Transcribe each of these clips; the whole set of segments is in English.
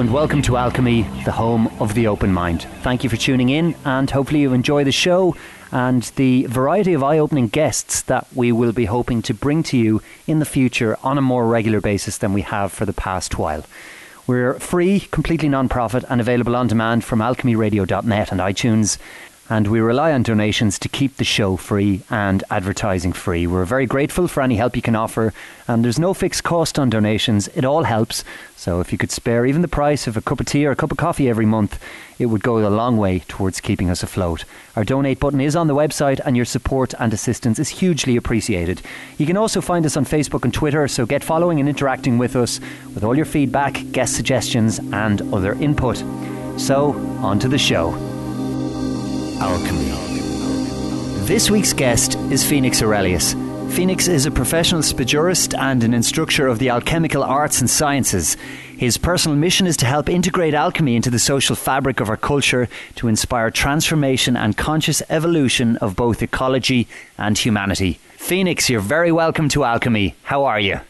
And welcome to Alchemy, the home of the open mind. Thank you for tuning in, and hopefully you enjoy the show and the variety of eye opening guests that we will be hoping to bring to you in the future on a more regular basis than we have for the past while. We're free, completely non profit, and available on demand from alchemyradio.net and iTunes. And we rely on donations to keep the show free and advertising free. We're very grateful for any help you can offer, and there's no fixed cost on donations. It all helps. So if you could spare even the price of a cup of tea or a cup of coffee every month, it would go a long way towards keeping us afloat. Our donate button is on the website, and your support and assistance is hugely appreciated. You can also find us on Facebook and Twitter, so get following and interacting with us with all your feedback, guest suggestions, and other input. So, on to the show. Alchemy. This week's guest is Phoenix Aurelius. Phoenix is a professional spagyrist and an instructor of the alchemical arts and sciences. His personal mission is to help integrate alchemy into the social fabric of our culture to inspire transformation and conscious evolution of both ecology and humanity. Phoenix, you're very welcome to Alchemy. How are you?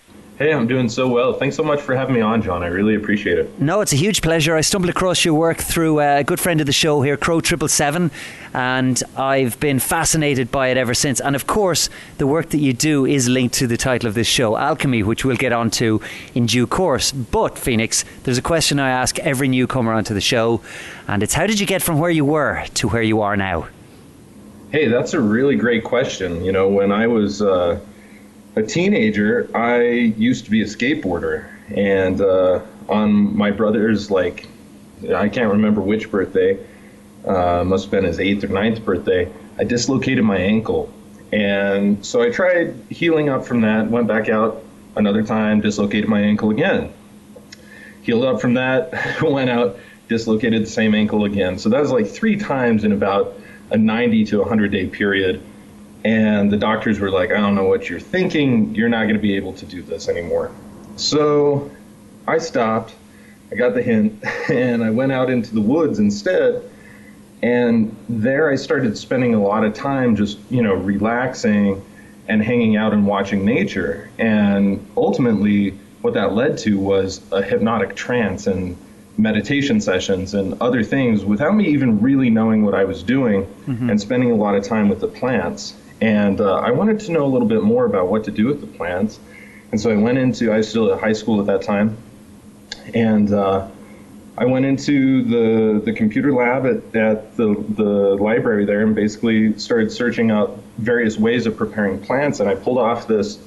Hey, I'm doing so well. Thanks so much for having me on, John. I really appreciate it. No, it's a huge pleasure. I stumbled across your work through a good friend of the show here, Crow Triple Seven, and I've been fascinated by it ever since. And of course, the work that you do is linked to the title of this show, Alchemy, which we'll get onto in due course. But Phoenix, there's a question I ask every newcomer onto the show, and it's how did you get from where you were to where you are now? Hey, that's a really great question. You know, when I was uh, a teenager, I used to be a skateboarder, and uh, on my brother's like, I can't remember which birthday, uh, must have been his eighth or ninth birthday. I dislocated my ankle, and so I tried healing up from that. Went back out another time, dislocated my ankle again. Healed up from that, went out, dislocated the same ankle again. So that was like three times in about a 90 to 100 day period and the doctors were like, I don't know what you're thinking. You're not going to be able to do this anymore. So I stopped. I got the hint, and I went out into the woods instead. And there I started spending a lot of time just, you know, relaxing and hanging out and watching nature. And ultimately, what that led to was a hypnotic trance and meditation sessions and other things without me even really knowing what I was doing mm-hmm. and spending a lot of time with the plants. And uh, I wanted to know a little bit more about what to do with the plants. And so I went into, I was still at high school at that time. And uh, I went into the, the computer lab at, at the, the library there and basically started searching out various ways of preparing plants. And I pulled off this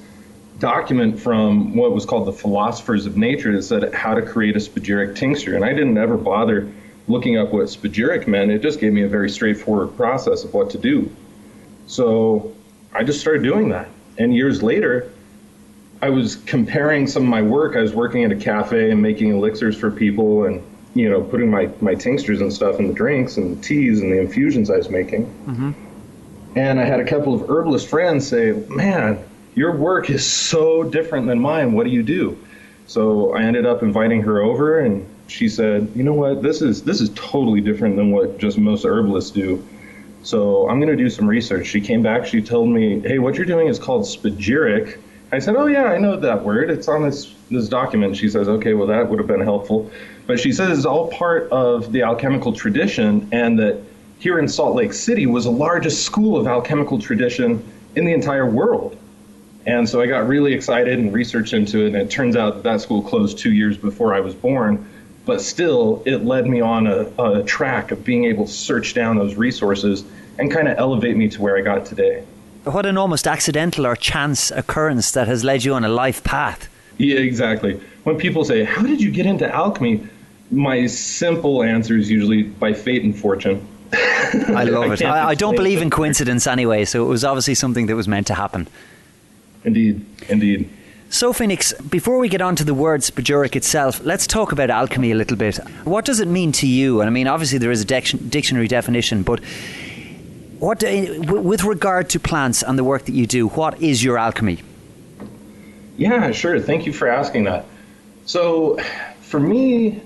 document from what was called the Philosophers of Nature that said how to create a spagyric tincture. And I didn't ever bother looking up what spagyric meant. It just gave me a very straightforward process of what to do. So I just started doing that. And years later, I was comparing some of my work. I was working at a cafe and making elixirs for people and, you know, putting my, my tinctures and stuff in the drinks and the teas and the infusions I was making. Mm-hmm. And I had a couple of herbalist friends say, man, your work is so different than mine. What do you do? So I ended up inviting her over and she said, you know what, this is this is totally different than what just most herbalists do. So I'm going to do some research. She came back. She told me, hey, what you're doing is called spagyric. I said, oh, yeah, I know that word. It's on this, this document. She says, okay, well, that would have been helpful. But she says it's all part of the alchemical tradition and that here in Salt Lake City was the largest school of alchemical tradition in the entire world. And so I got really excited and researched into it. And it turns out that, that school closed two years before I was born but still it led me on a, a track of being able to search down those resources and kind of elevate me to where I got today. What an almost accidental or chance occurrence that has led you on a life path. Yeah, exactly. When people say, How did you get into alchemy? My simple answer is usually by fate and fortune. I love I it. I, I don't believe in coincidence anyway, so it was obviously something that was meant to happen. Indeed, indeed. So, Phoenix, before we get on to the word spagyric itself, let's talk about alchemy a little bit. What does it mean to you? And I mean, obviously, there is a dictionary definition, but what, uh, with regard to plants and the work that you do, what is your alchemy? Yeah, sure. Thank you for asking that. So, for me,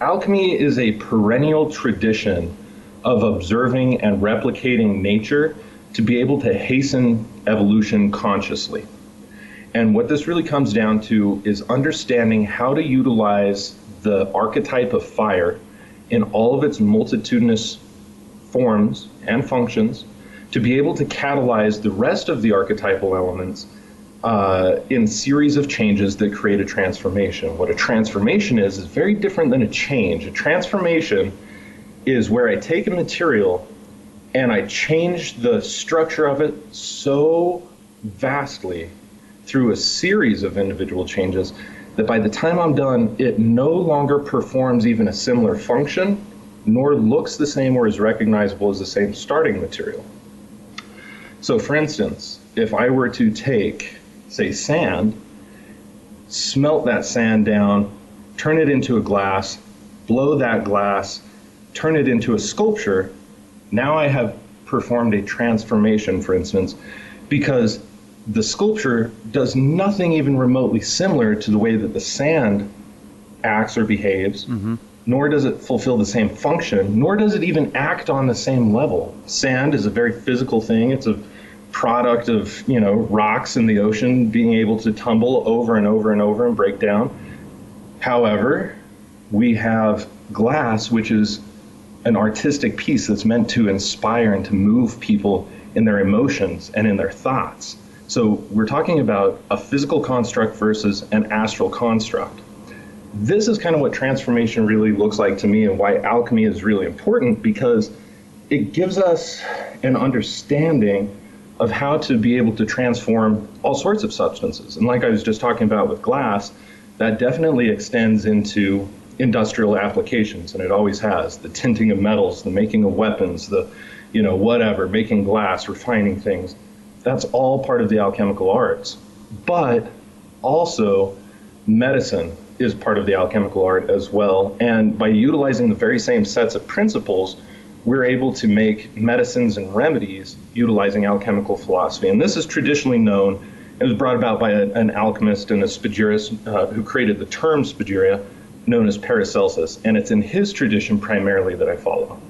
alchemy is a perennial tradition of observing and replicating nature to be able to hasten evolution consciously. And what this really comes down to is understanding how to utilize the archetype of fire in all of its multitudinous forms and functions to be able to catalyze the rest of the archetypal elements uh, in series of changes that create a transformation. What a transformation is is very different than a change. A transformation is where I take a material and I change the structure of it so vastly through a series of individual changes that by the time I'm done, it no longer performs even a similar function, nor looks the same or is recognizable as the same starting material. So, for instance, if I were to take, say, sand, smelt that sand down, turn it into a glass, blow that glass, turn it into a sculpture, now I have performed a transformation, for instance, because the sculpture does nothing even remotely similar to the way that the sand acts or behaves, mm-hmm. nor does it fulfill the same function, nor does it even act on the same level. Sand is a very physical thing. It's a product of, you know, rocks in the ocean being able to tumble over and over and over and break down. However, we have glass, which is an artistic piece that's meant to inspire and to move people in their emotions and in their thoughts. So we're talking about a physical construct versus an astral construct. This is kind of what transformation really looks like to me and why alchemy is really important because it gives us an understanding of how to be able to transform all sorts of substances. And like I was just talking about with glass, that definitely extends into industrial applications and it always has the tinting of metals the making of weapons the you know whatever making glass refining things that's all part of the alchemical arts. But also, medicine is part of the alchemical art as well. And by utilizing the very same sets of principles, we're able to make medicines and remedies utilizing alchemical philosophy. And this is traditionally known, it was brought about by a, an alchemist and a spagyrist uh, who created the term spagyria, known as Paracelsus. And it's in his tradition primarily that I follow.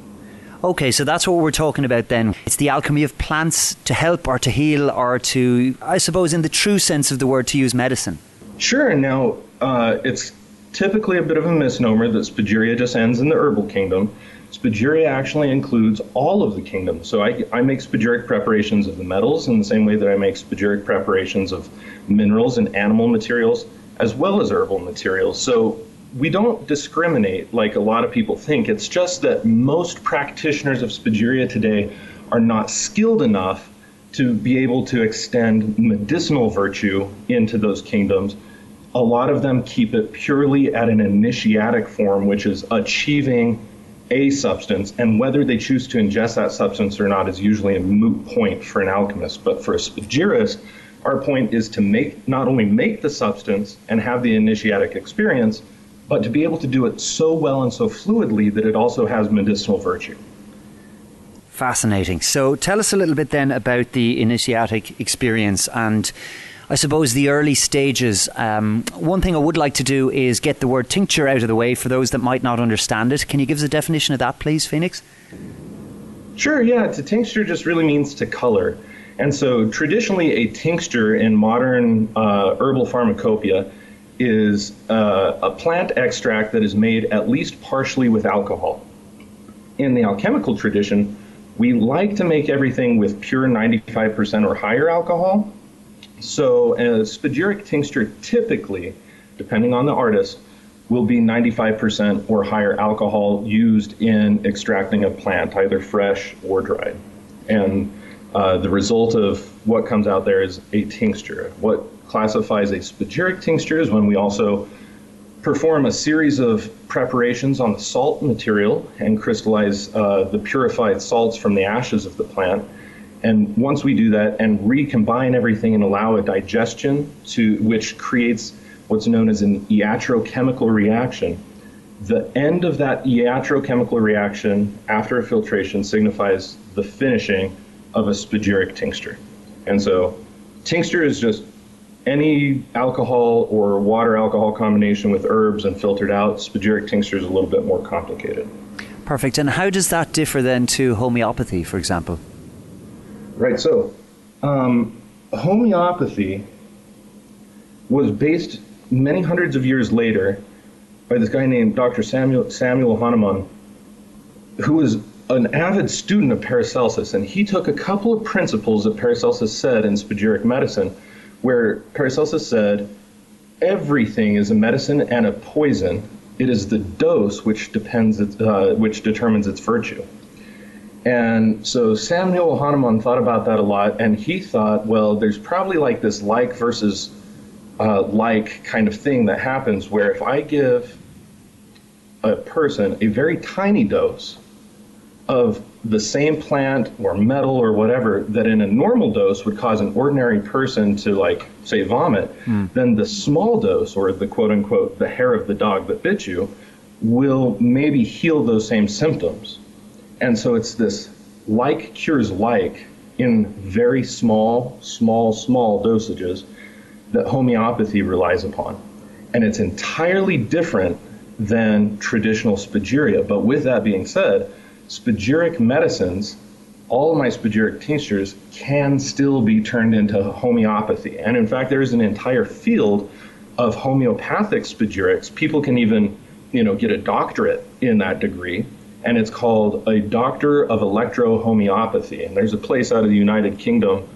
Okay, so that's what we're talking about then. It's the alchemy of plants to help or to heal or to, I suppose, in the true sense of the word, to use medicine. Sure. Now, uh, it's typically a bit of a misnomer that Spagyria just ends in the herbal kingdom. Spagyria actually includes all of the kingdom. So I, I make spagyric preparations of the metals in the same way that I make spagyric preparations of minerals and animal materials, as well as herbal materials. So we don't discriminate like a lot of people think. It's just that most practitioners of Spagyria today are not skilled enough to be able to extend medicinal virtue into those kingdoms. A lot of them keep it purely at an initiatic form, which is achieving a substance, and whether they choose to ingest that substance or not is usually a moot point for an alchemist. But for a Spagyrist, our point is to make not only make the substance and have the initiatic experience, but to be able to do it so well and so fluidly that it also has medicinal virtue. Fascinating. So tell us a little bit then about the initiatic experience and I suppose the early stages. Um, one thing I would like to do is get the word tincture out of the way for those that might not understand it. Can you give us a definition of that, please, Phoenix? Sure, yeah. To tincture just really means to color. And so traditionally, a tincture in modern uh, herbal pharmacopoeia is uh, a plant extract that is made at least partially with alcohol. In the alchemical tradition, we like to make everything with pure 95% or higher alcohol. So a spagyric tincture typically, depending on the artist, will be 95% or higher alcohol used in extracting a plant, either fresh or dried. And uh, the result of what comes out there is a tincture. What classifies a spagyric tincture is when we also perform a series of preparations on the salt material and crystallize uh, the purified salts from the ashes of the plant. And once we do that and recombine everything and allow a digestion to which creates what's known as an iatrochemical reaction, the end of that iatrochemical reaction after a filtration signifies the finishing of a spagyric tincture. And so, tincture is just any alcohol or water alcohol combination with herbs and filtered out. Spagyric tincture is a little bit more complicated. Perfect. And how does that differ then to homeopathy, for example? Right. So, um, homeopathy was based many hundreds of years later by this guy named Dr. Samuel Samuel Hahnemann, who was an avid student of Paracelsus, and he took a couple of principles that Paracelsus said in spagyric medicine, where Paracelsus said everything is a medicine and a poison. It is the dose which depends uh, which determines its virtue. And so Samuel Hahnemann thought about that a lot, and he thought, well, there's probably like this like versus uh, like kind of thing that happens where if I give a person a very tiny dose of the same plant or metal or whatever that in a normal dose would cause an ordinary person to like say vomit mm. then the small dose or the quote unquote the hair of the dog that bit you will maybe heal those same symptoms. And so it's this like cures like in very small small small dosages that homeopathy relies upon. And it's entirely different than traditional spagyria but with that being said spagyric medicines, all of my spagyric tinctures can still be turned into homeopathy. And in fact, there's an entire field of homeopathic spagyrics. People can even, you know, get a doctorate in that degree. And it's called a Doctor of Electrohomeopathy. And there's a place out of the United Kingdom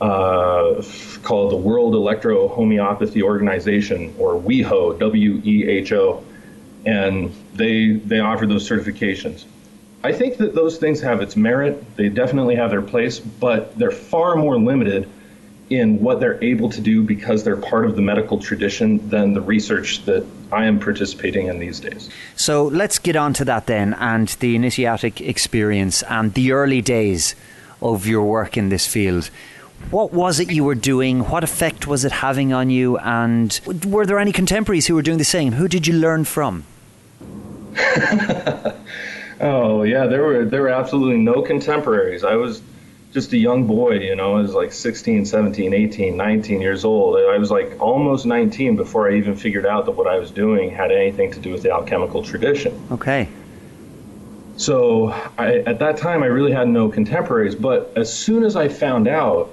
uh, called the World Electrohomeopathy Organization, or WEHO, W-E-H-O, and they they offer those certifications. I think that those things have its merit. They definitely have their place, but they're far more limited in what they're able to do because they're part of the medical tradition than the research that I am participating in these days. So let's get on to that then and the initiatic experience and the early days of your work in this field. What was it you were doing? What effect was it having on you? And were there any contemporaries who were doing the same? Who did you learn from? Oh yeah, there were there were absolutely no contemporaries. I was just a young boy, you know, I was like 16, 17, 18, 19 years old. I was like almost 19 before I even figured out that what I was doing had anything to do with the alchemical tradition. Okay. So I, at that time, I really had no contemporaries. But as soon as I found out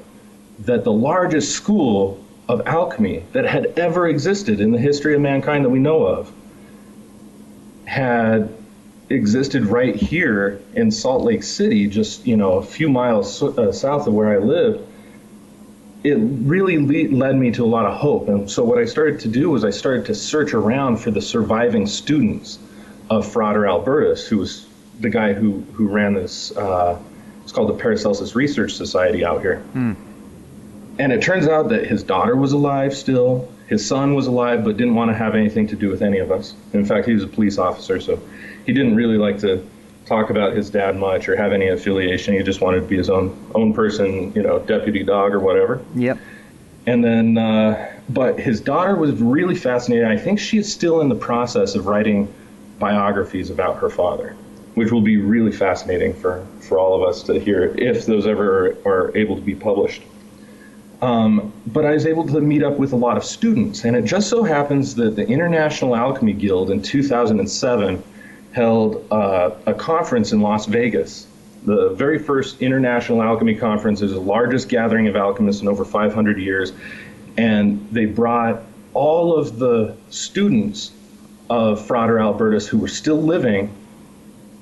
that the largest school of alchemy that had ever existed in the history of mankind that we know of had existed right here in Salt Lake City, just you know a few miles uh, south of where I lived, it really le- led me to a lot of hope. And so what I started to do was I started to search around for the surviving students of Frater Albertus, who was the guy who who ran this. Uh, it's called the Paracelsus Research Society out here. Mm. And it turns out that his daughter was alive still. His son was alive, but didn't want to have anything to do with any of us. In fact, he was a police officer, so he didn't really like to talk about his dad much or have any affiliation. He just wanted to be his own own person, you know, deputy dog or whatever. Yep. And then, uh, but his daughter was really fascinated. I think she is still in the process of writing biographies about her father, which will be really fascinating for, for all of us to hear if those ever are able to be published. Um, but I was able to meet up with a lot of students, and it just so happens that the International Alchemy Guild in 2007 held uh, a conference in Las Vegas. The very first International Alchemy Conference is the largest gathering of alchemists in over 500 years. And they brought all of the students of Frater Albertus who were still living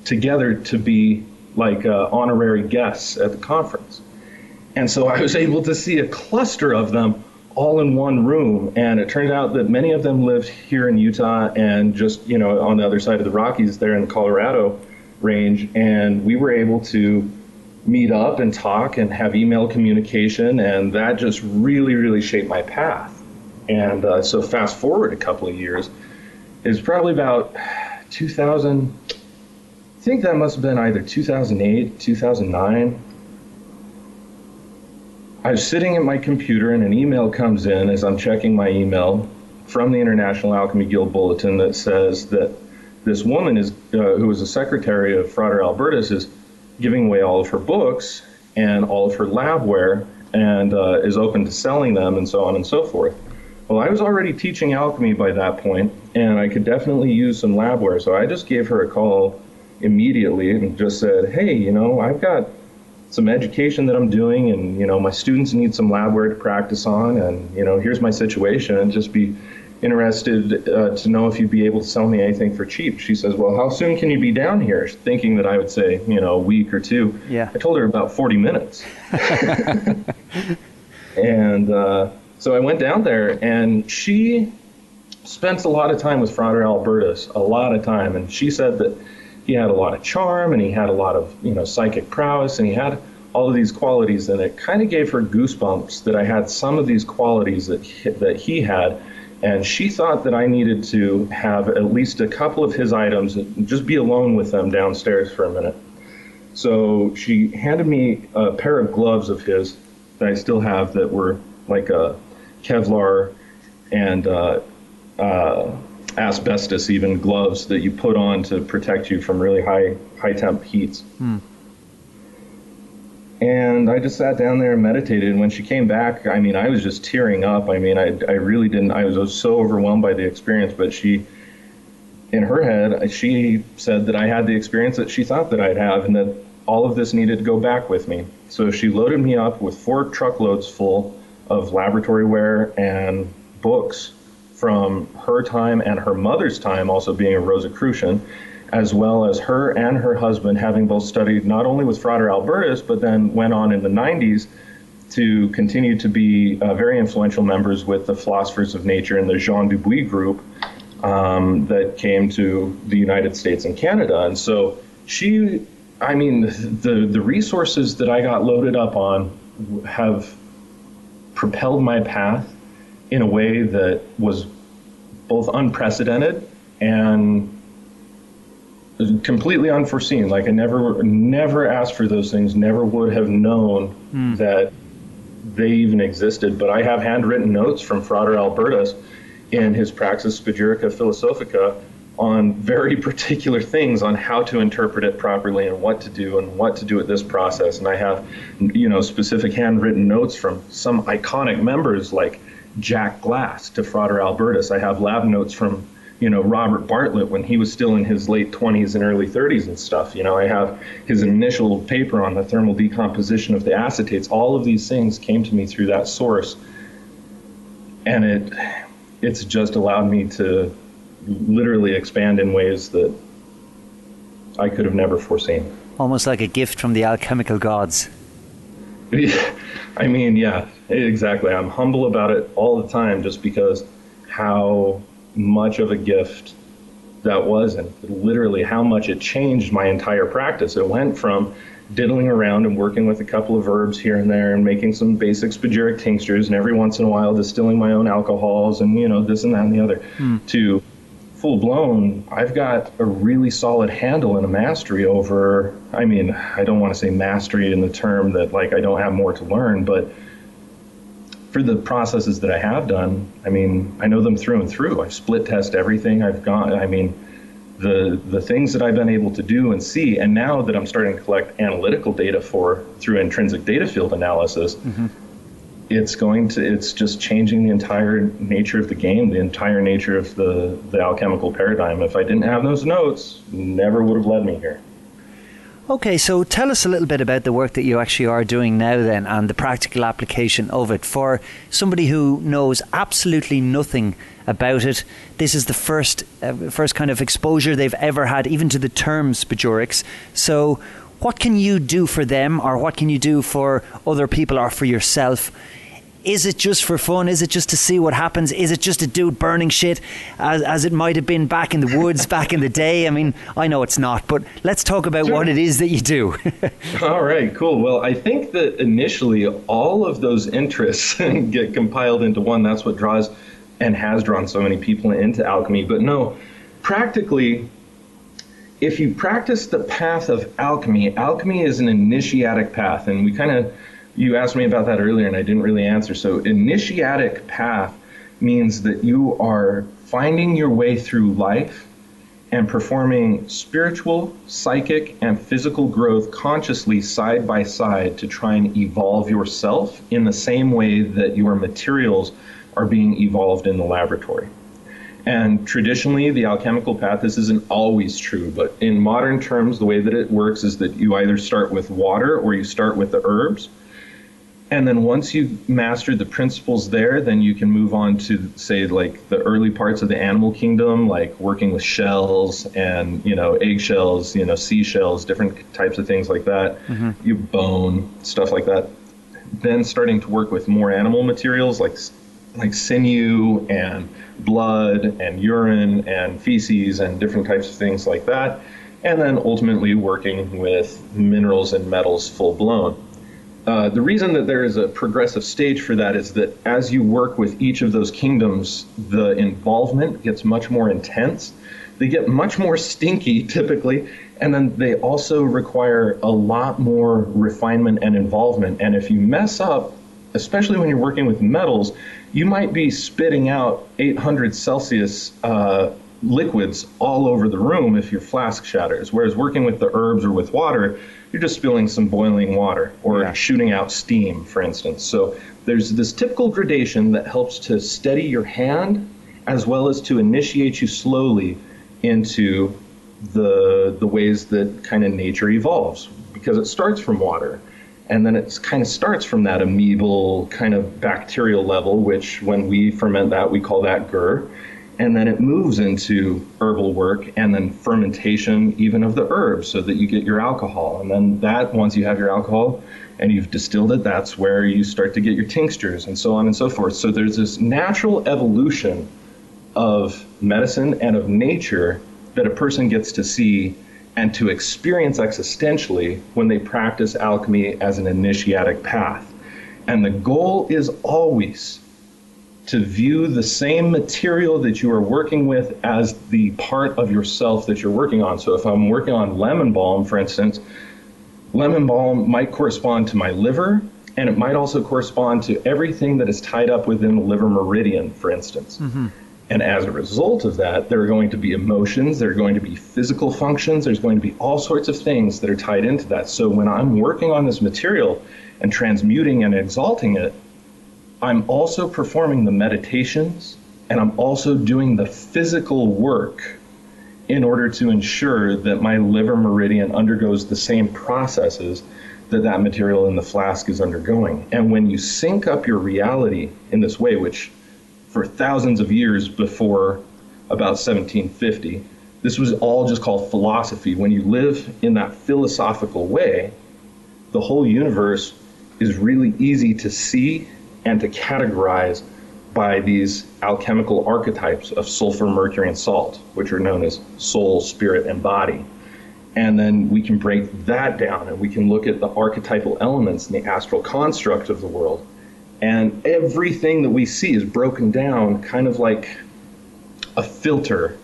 together to be like uh, honorary guests at the conference. And so I was able to see a cluster of them all in one room. And it turned out that many of them lived here in Utah and just, you know, on the other side of the Rockies there in the Colorado range. And we were able to meet up and talk and have email communication. And that just really, really shaped my path. And uh, so fast forward a couple of years, it's probably about 2000. I think that must have been either 2008, 2009 I was sitting at my computer and an email comes in as I'm checking my email from the International Alchemy Guild Bulletin that says that this woman is uh, who a secretary of Frater Albertus is giving away all of her books and all of her labware and uh, is open to selling them and so on and so forth. Well, I was already teaching alchemy by that point, and I could definitely use some labware. So I just gave her a call immediately and just said, hey, you know, I've got some education that I'm doing, and, you know, my students need some labware to practice on, and, you know, here's my situation, and just be interested uh, to know if you'd be able to sell me anything for cheap. She says, well, how soon can you be down here? Thinking that I would say, you know, a week or two. Yeah. I told her about 40 minutes. and uh, so I went down there, and she spent a lot of time with Frater Albertus, a lot of time, and she said that he had a lot of charm and he had a lot of you know psychic prowess and he had all of these qualities, and it kind of gave her goosebumps that I had some of these qualities that he, that he had. And she thought that I needed to have at least a couple of his items, and just be alone with them downstairs for a minute. So she handed me a pair of gloves of his that I still have that were like a Kevlar and uh, uh, asbestos even gloves that you put on to protect you from really high high temp heats. Hmm. And I just sat down there and meditated. And when she came back, I mean, I was just tearing up. I mean, I, I really didn't, I was so overwhelmed by the experience. But she, in her head, she said that I had the experience that she thought that I'd have and that all of this needed to go back with me. So she loaded me up with four truckloads full of laboratory wear and books from her time and her mother's time, also being a Rosicrucian, as well as her and her husband having both studied not only with Frater Albertus, but then went on in the 90s to continue to be uh, very influential members with the Philosophers of Nature and the Jean Dubuis group um, that came to the United States and Canada. And so she, I mean, the, the resources that I got loaded up on have propelled my path in a way that was both unprecedented and completely unforeseen. Like I never, never asked for those things. Never would have known hmm. that they even existed. But I have handwritten notes from Frater Albertus in his Praxis Spagyrica Philosophica on very particular things on how to interpret it properly and what to do and what to do with this process. And I have, you know, specific handwritten notes from some iconic members like Jack Glass to Frater Albertus. I have lab notes from, you know, Robert Bartlett when he was still in his late 20s and early 30s and stuff. You know, I have his initial paper on the thermal decomposition of the acetates. All of these things came to me through that source. And it it's just allowed me to literally expand in ways that I could have never foreseen. Almost like a gift from the alchemical gods. I mean, yeah, exactly. I'm humble about it all the time just because how much of a gift that was and literally how much it changed my entire practice. It went from diddling around and working with a couple of herbs here and there and making some basic spagyric tinctures and every once in a while distilling my own alcohols and you know this and that and the other hmm. to full blown I've got a really solid handle and a mastery over I mean I don't want to say mastery in the term that like I don't have more to learn but for the processes that I have done, I mean, I know them through and through. I've split test everything. I've gone, I mean, the the things that I've been able to do and see, and now that I'm starting to collect analytical data for through intrinsic data field analysis, mm-hmm. It's going to it's just changing the entire nature of the game, the entire nature of the the alchemical paradigm. If I didn't have those notes, never would have led me here. Okay, so tell us a little bit about the work that you actually are doing now, then, and the practical application of it for somebody who knows absolutely nothing about it. This is the first, uh, first kind of exposure they've ever had, even to the term spagyrics. So, what can you do for them, or what can you do for other people, or for yourself? Is it just for fun? Is it just to see what happens? Is it just a dude burning shit as, as it might have been back in the woods back in the day? I mean, I know it's not, but let's talk about Sure. what it is that you do. All right, cool. Well, I think that initially all of those interests get compiled into one. That's what draws and has drawn so many people into alchemy. But no, practically, if you practice the path of alchemy, alchemy is an initiatic path. And we kind of, you asked me about that earlier and I didn't really answer. So, initiatic path means that you are finding your way through life and performing spiritual, psychic, and physical growth consciously side by side to try and evolve yourself in the same way that your materials are being evolved in the laboratory. And traditionally, the alchemical path, this isn't always true, but in modern terms, the way that it works is that you either start with water or you start with the herbs. And then once you've mastered the principles there, then you can move on to say like the early parts of the animal kingdom, like working with shells and you know eggshells, you know seashells, different types of things like that. Mm-hmm. You bone stuff like that. Then starting to work with more animal materials like like sinew and blood and urine and feces and different types of things like that. And then ultimately working with minerals and metals full blown. Uh, the reason that there is a progressive stage for that is that as you work with each of those kingdoms, the involvement gets much more intense. They get much more stinky typically, and then they also require a lot more refinement and involvement. And if you mess up, especially when you're working with metals, you might be spitting out 800 Celsius uh, liquids all over the room if your flask shatters. Whereas working with the herbs or with water, you're just spilling some boiling water or yeah. shooting out steam, for instance. So there's this typical gradation that helps to steady your hand as well as to initiate you slowly into the the ways that kind of nature evolves because it starts from water and then it kind of starts from that amoebal kind of bacterial level which when we ferment that we call that gur and then it moves into herbal work and then fermentation even of the herbs so that you get your alcohol. And then that once you have your alcohol and you've distilled it that's where you start to get your tinctures and so on and so forth. So there's this natural evolution of medicine and of nature that a person gets to see and to experience existentially when they practice alchemy as an initiatic path. And the goal is always to view the same material that you are working with as the part of yourself that you're working on. So if I'm working on lemon balm, for instance, lemon balm might correspond to my liver, and it might also correspond to everything that is tied up within the liver meridian, for instance. Mm-hmm. And as a result of that, there are going to be emotions, there are going to be physical functions, there's going to be all sorts of things that are tied into that. So when I'm working on this material and transmuting and exalting it, I'm also performing the meditations and I'm also doing the physical work in order to ensure that my liver meridian undergoes the same processes that that material in the flask is undergoing. And when you sync up your reality in this way, which for thousands of years before about 1750, this was all just called philosophy. When you live in that philosophical way, the whole universe is really easy to see and to categorize by these alchemical archetypes of sulfur, mercury, and salt, which are known as soul, spirit, and body. And then we can break that down and we can look at the archetypal elements in the astral construct of the world. And everything that we see is broken down kind of like a filter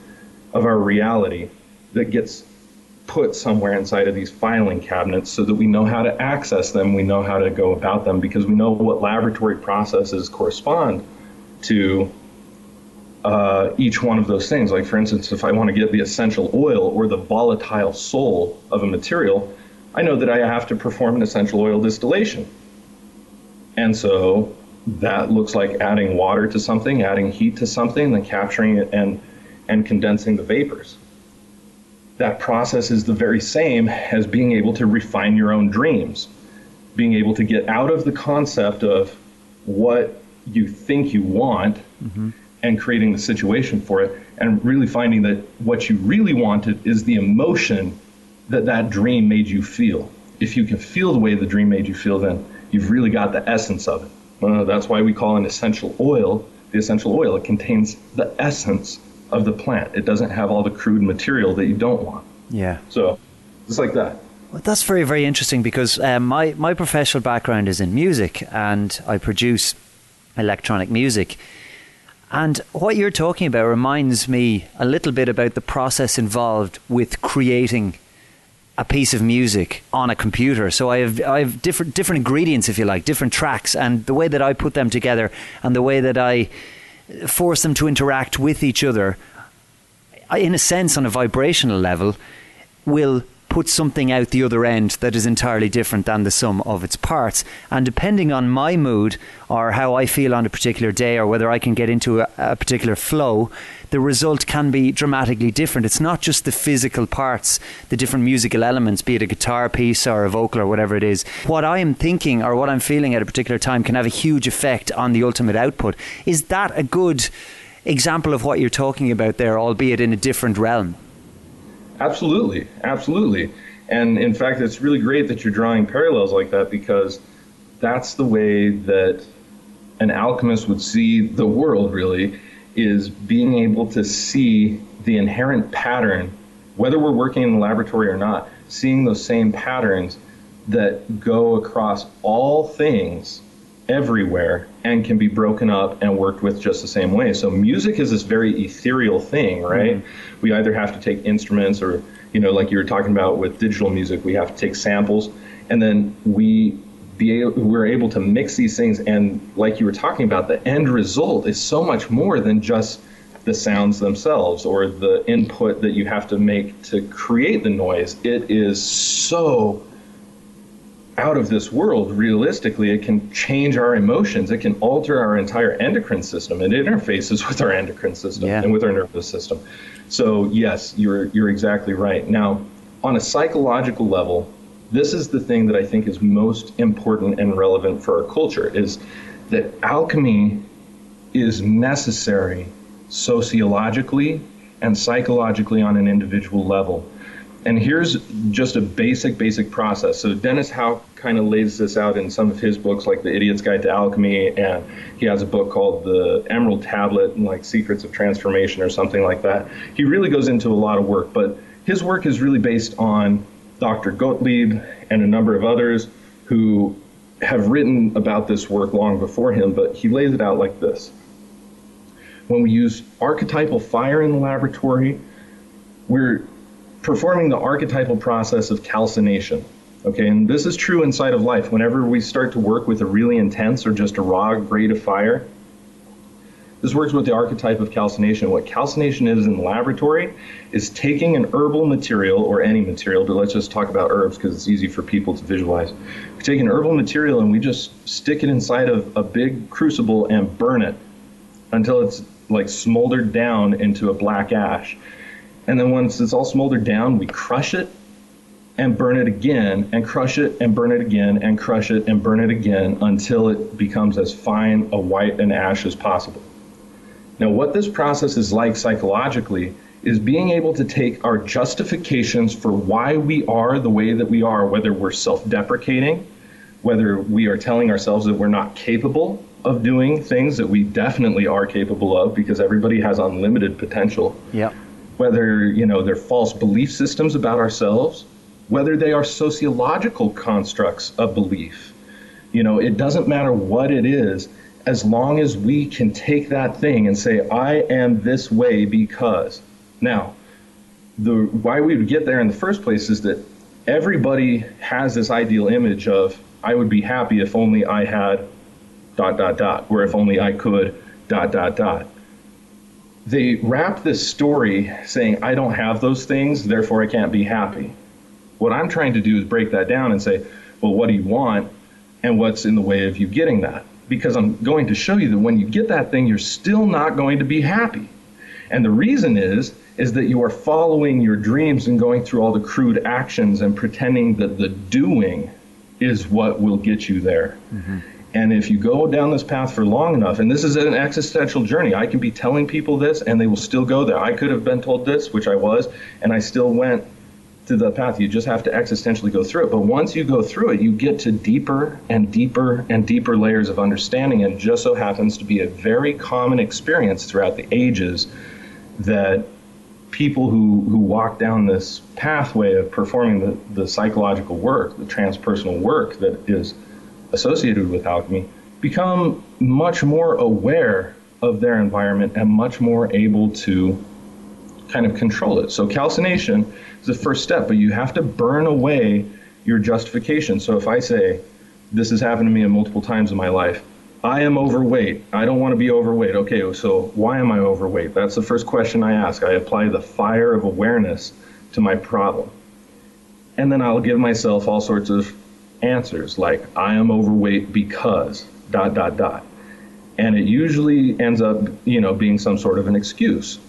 of our reality that gets put somewhere inside of these filing cabinets so that we know how to access them, we know how to go about them, because we know what laboratory processes correspond to uh, each one of those things. Like, for instance, if I want to get the essential oil or the volatile soul of a material, I know that I have to perform an essential oil distillation. And so that looks like adding water to something, adding heat to something, then capturing it and, and condensing the vapors that process is the very same as being able to refine your own dreams, being able to get out of the concept of what you think you want mm-hmm. and creating the situation for it, and really finding that what you really wanted is the emotion that that dream made you feel. If you can feel the way the dream made you feel, then you've really got the essence of it. Uh, that's why we call an essential oil the essential oil. It contains the essence of the plant. It doesn't have all the crude material that you don't want. Yeah. So just like that. Well, that's very, very interesting because um, my, my professional background is in music and I produce electronic music. And what you're talking about reminds me a little bit about the process involved with creating a piece of music on a computer. So I have I have different different ingredients, if you like, different tracks, and the way that I put them together, and the way that I force them to interact with each other uh, in a sense, on a vibrational level, will put something out the other end that is entirely different than the sum of its parts. And depending on my mood or how I feel on a particular day or whether I can get into a, a particular flow, the result can be dramatically different. It's not just the physical parts, the different musical elements, be it a guitar piece or a vocal or whatever it is. What I am thinking or what I'm feeling at a particular time can have a huge effect on the ultimate output. Is that a good example of what you're talking about there, albeit in a different realm? Absolutely, absolutely. And in fact, it's really great that you're drawing parallels like that because that's the way that an alchemist would see the world, really, is being able to see the inherent pattern, whether we're working in the laboratory or not, seeing those same patterns that go across all things everywhere and can be broken up and worked with just the same way. So music is this very ethereal thing, right? Mm-hmm. We either have to take instruments or, you know, like you were talking about with digital music, we have to take samples and then we be we're able to mix these things and like you were talking about, the end result is so much more than just the sounds themselves or the input that you have to make to create the noise. It is so out of this world realistically it can change our emotions it can alter our entire endocrine system it interfaces with our endocrine system yeah. and with our nervous system so yes you're you're exactly right now on a psychological level this is the thing that i think is most important and relevant for our culture is that alchemy is necessary sociologically and psychologically on an individual level and here's just a basic, basic process. So Dennis Hauck kind of lays this out in some of his books, like The Idiot's Guide to Alchemy, and he has a book called The Emerald Tablet, and like Secrets of Transformation or something like that. He really goes into a lot of work, but his work is really based on Dr. Gottlieb and a number of others who have written about this work long before him, but he lays it out like this. When we use archetypal fire in the laboratory, we're performing the archetypal process of calcination. Okay, and this is true inside of life. Whenever we start to work with a really intense or just a raw grade of fire, this works with the archetype of calcination. What calcination is in the laboratory is taking an herbal material or any material, but let's just talk about herbs because it's easy for people to visualize. We take an herbal material and we just stick it inside of a big crucible and burn it until it's like smoldered down into a black ash. And then once it's all smoldered down, we crush it and burn it again, and crush it and burn it again, and crush it and burn it again until it becomes as fine a white and ash as possible. Now, what this process is like psychologically is being able to take our justifications for why we are the way that we are, whether we're self deprecating, whether we are telling ourselves that we're not capable of doing things that we definitely are capable of because everybody has unlimited potential. Yeah whether you know they're false belief systems about ourselves, whether they are sociological constructs of belief. You know, it doesn't matter what it is, as long as we can take that thing and say, I am this way because. Now, the why we would get there in the first place is that everybody has this ideal image of I would be happy if only I had dot dot dot, or if only I could dot dot dot they wrap this story saying, I don't have those things, therefore I can't be happy. What I'm trying to do is break that down and say, well, what do you want and what's in the way of you getting that? Because I'm going to show you that when you get that thing, you're still not going to be happy. And the reason is, is that you are following your dreams and going through all the crude actions and pretending that the doing is what will get you there. Mm-hmm. And if you go down this path for long enough, and this is an existential journey, I can be telling people this and they will still go there. I could have been told this, which I was, and I still went to the path. You just have to existentially go through it. But once you go through it, you get to deeper and deeper and deeper layers of understanding. And just so happens to be a very common experience throughout the ages that people who, who walk down this pathway of performing the, the psychological work, the transpersonal work that is associated with alchemy become much more aware of their environment and much more able to kind of control it. So calcination the first step, but you have to burn away your justification. So if I say, this has happened to me multiple times in my life, I am overweight. I don't want to be overweight. Okay, so why am I overweight? That's the first question I ask. I apply the fire of awareness to my problem. And then I'll give myself all sorts of answers like, I am overweight because, dot, dot, dot. And it usually ends up, you know, being some sort of an excuse.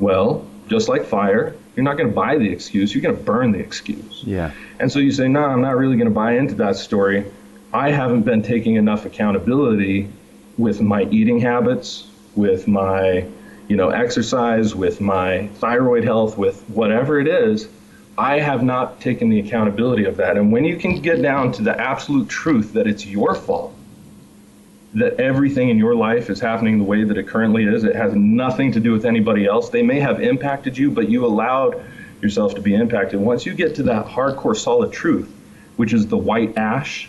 Well, just like fire, you're not going to buy the excuse, you're going to burn the excuse. Yeah. And so you say, no, I'm not really going to buy into that story. I haven't been taking enough accountability with my eating habits, with my, you know, exercise, with my thyroid health, with whatever it is. I have not taken the accountability of that. And when you can get down to the absolute truth that it's your fault, that everything in your life is happening the way that it currently is, it has nothing to do with anybody else. They may have impacted you, but you allowed yourself to be impacted. Once you get to that hardcore solid truth, which is the white ash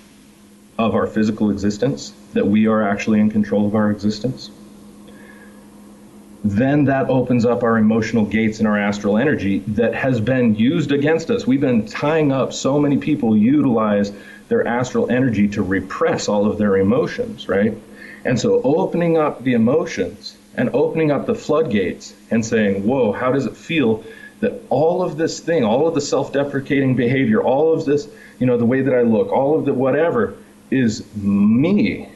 of our physical existence, that we are actually in control of our existence, then that opens up our emotional gates and our astral energy that has been used against us. We've been tying up so many people utilize their astral energy to repress all of their emotions, right? And so opening up the emotions and opening up the floodgates and saying, whoa, how does it feel that all of this thing, all of the self deprecating behavior, all of this, you know, the way that I look, all of the whatever is me.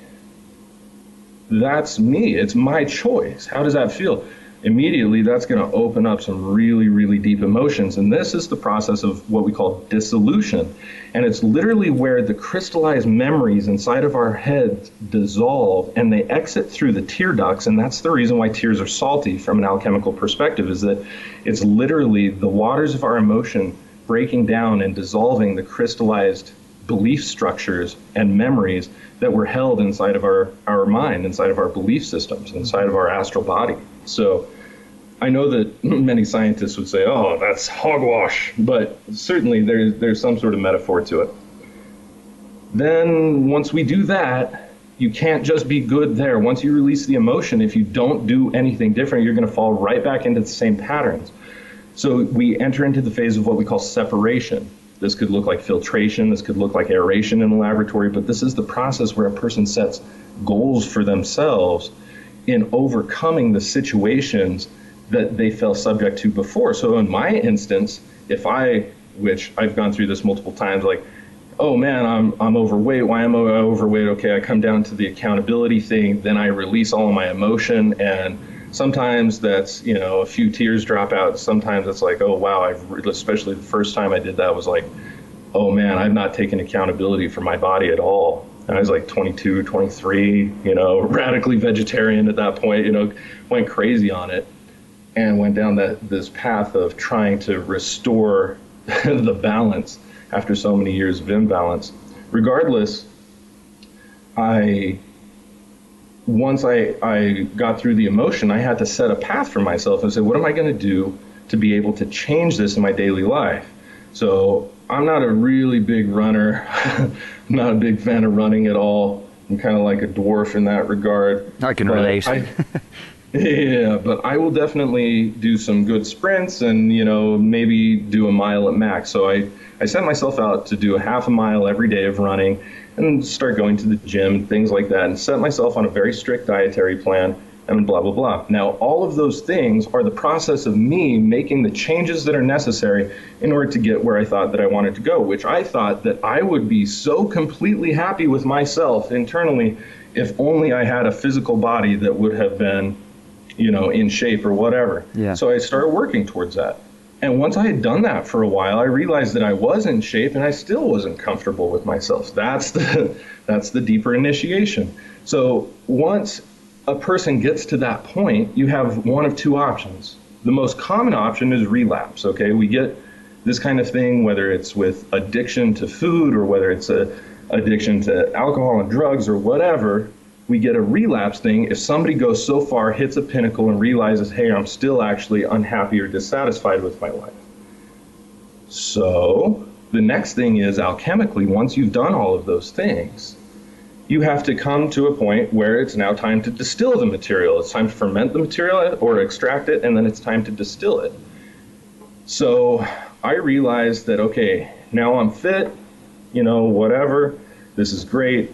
That's me. It's my choice. How does that feel? Immediately, that's going to open up some really, really deep emotions. And this is the process of what we call dissolution. And it's literally where the crystallized memories inside of our heads dissolve and they exit through the tear ducts. And that's the reason why tears are salty from an alchemical perspective, is that it's literally the waters of our emotion breaking down and dissolving the crystallized belief structures and memories that were held inside of our, our mind, inside of our belief systems, inside of our astral body. So I know that many scientists would say, oh, that's hogwash, but certainly there's, there's some sort of metaphor to it. Then once we do that, you can't just be good there. Once you release the emotion, if you don't do anything different, you're going to fall right back into the same patterns. So we enter into the phase of what we call separation. This could look like filtration, this could look like aeration in the laboratory, but this is the process where a person sets goals for themselves in overcoming the situations that they fell subject to before. So in my instance, if I, which I've gone through this multiple times, like, oh man, I'm I'm overweight. Why am I overweight? Okay, I come down to the accountability thing, then I release all of my emotion and sometimes that's you know a few tears drop out. Sometimes it's like oh wow i've especially the first time i did that was like oh man i've not taken accountability for my body at all. And i was like 22 23 you know radically vegetarian at that point you know went crazy on it and went down that this path of trying to restore the balance after so many years of imbalance. Regardless i once I, I got through the emotion, I had to set a path for myself and say, what am I going to do to be able to change this in my daily life? So I'm not a really big runner. I'm not a big fan of running at all. I'm kind of like a dwarf in that regard. I can relate. I, yeah, but I will definitely do some good sprints and, you know, maybe do a mile at max. So I, I set myself out to do a half a mile every day of running and start going to the gym, and things like that, and set myself on a very strict dietary plan and blah, blah, blah. Now, all of those things are the process of me making the changes that are necessary in order to get where I thought that I wanted to go, which I thought that I would be so completely happy with myself internally if only I had a physical body that would have been, you know, in shape or whatever. Yeah. So I started working towards that. And once I had done that for a while, I realized that I was in shape and I still wasn't comfortable with myself. That's the that's the deeper initiation. So once a person gets to that point, you have one of two options. The most common option is relapse. Okay, we get this kind of thing, whether it's with addiction to food or whether it's a addiction to alcohol and drugs or whatever, we get a relapse thing if somebody goes so far, hits a pinnacle, and realizes, hey, I'm still actually unhappy or dissatisfied with my life. So the next thing is alchemically, once you've done all of those things, you have to come to a point where it's now time to distill the material. It's time to ferment the material or extract it, and then it's time to distill it. So I realized that, okay, now I'm fit, you know, whatever, this is great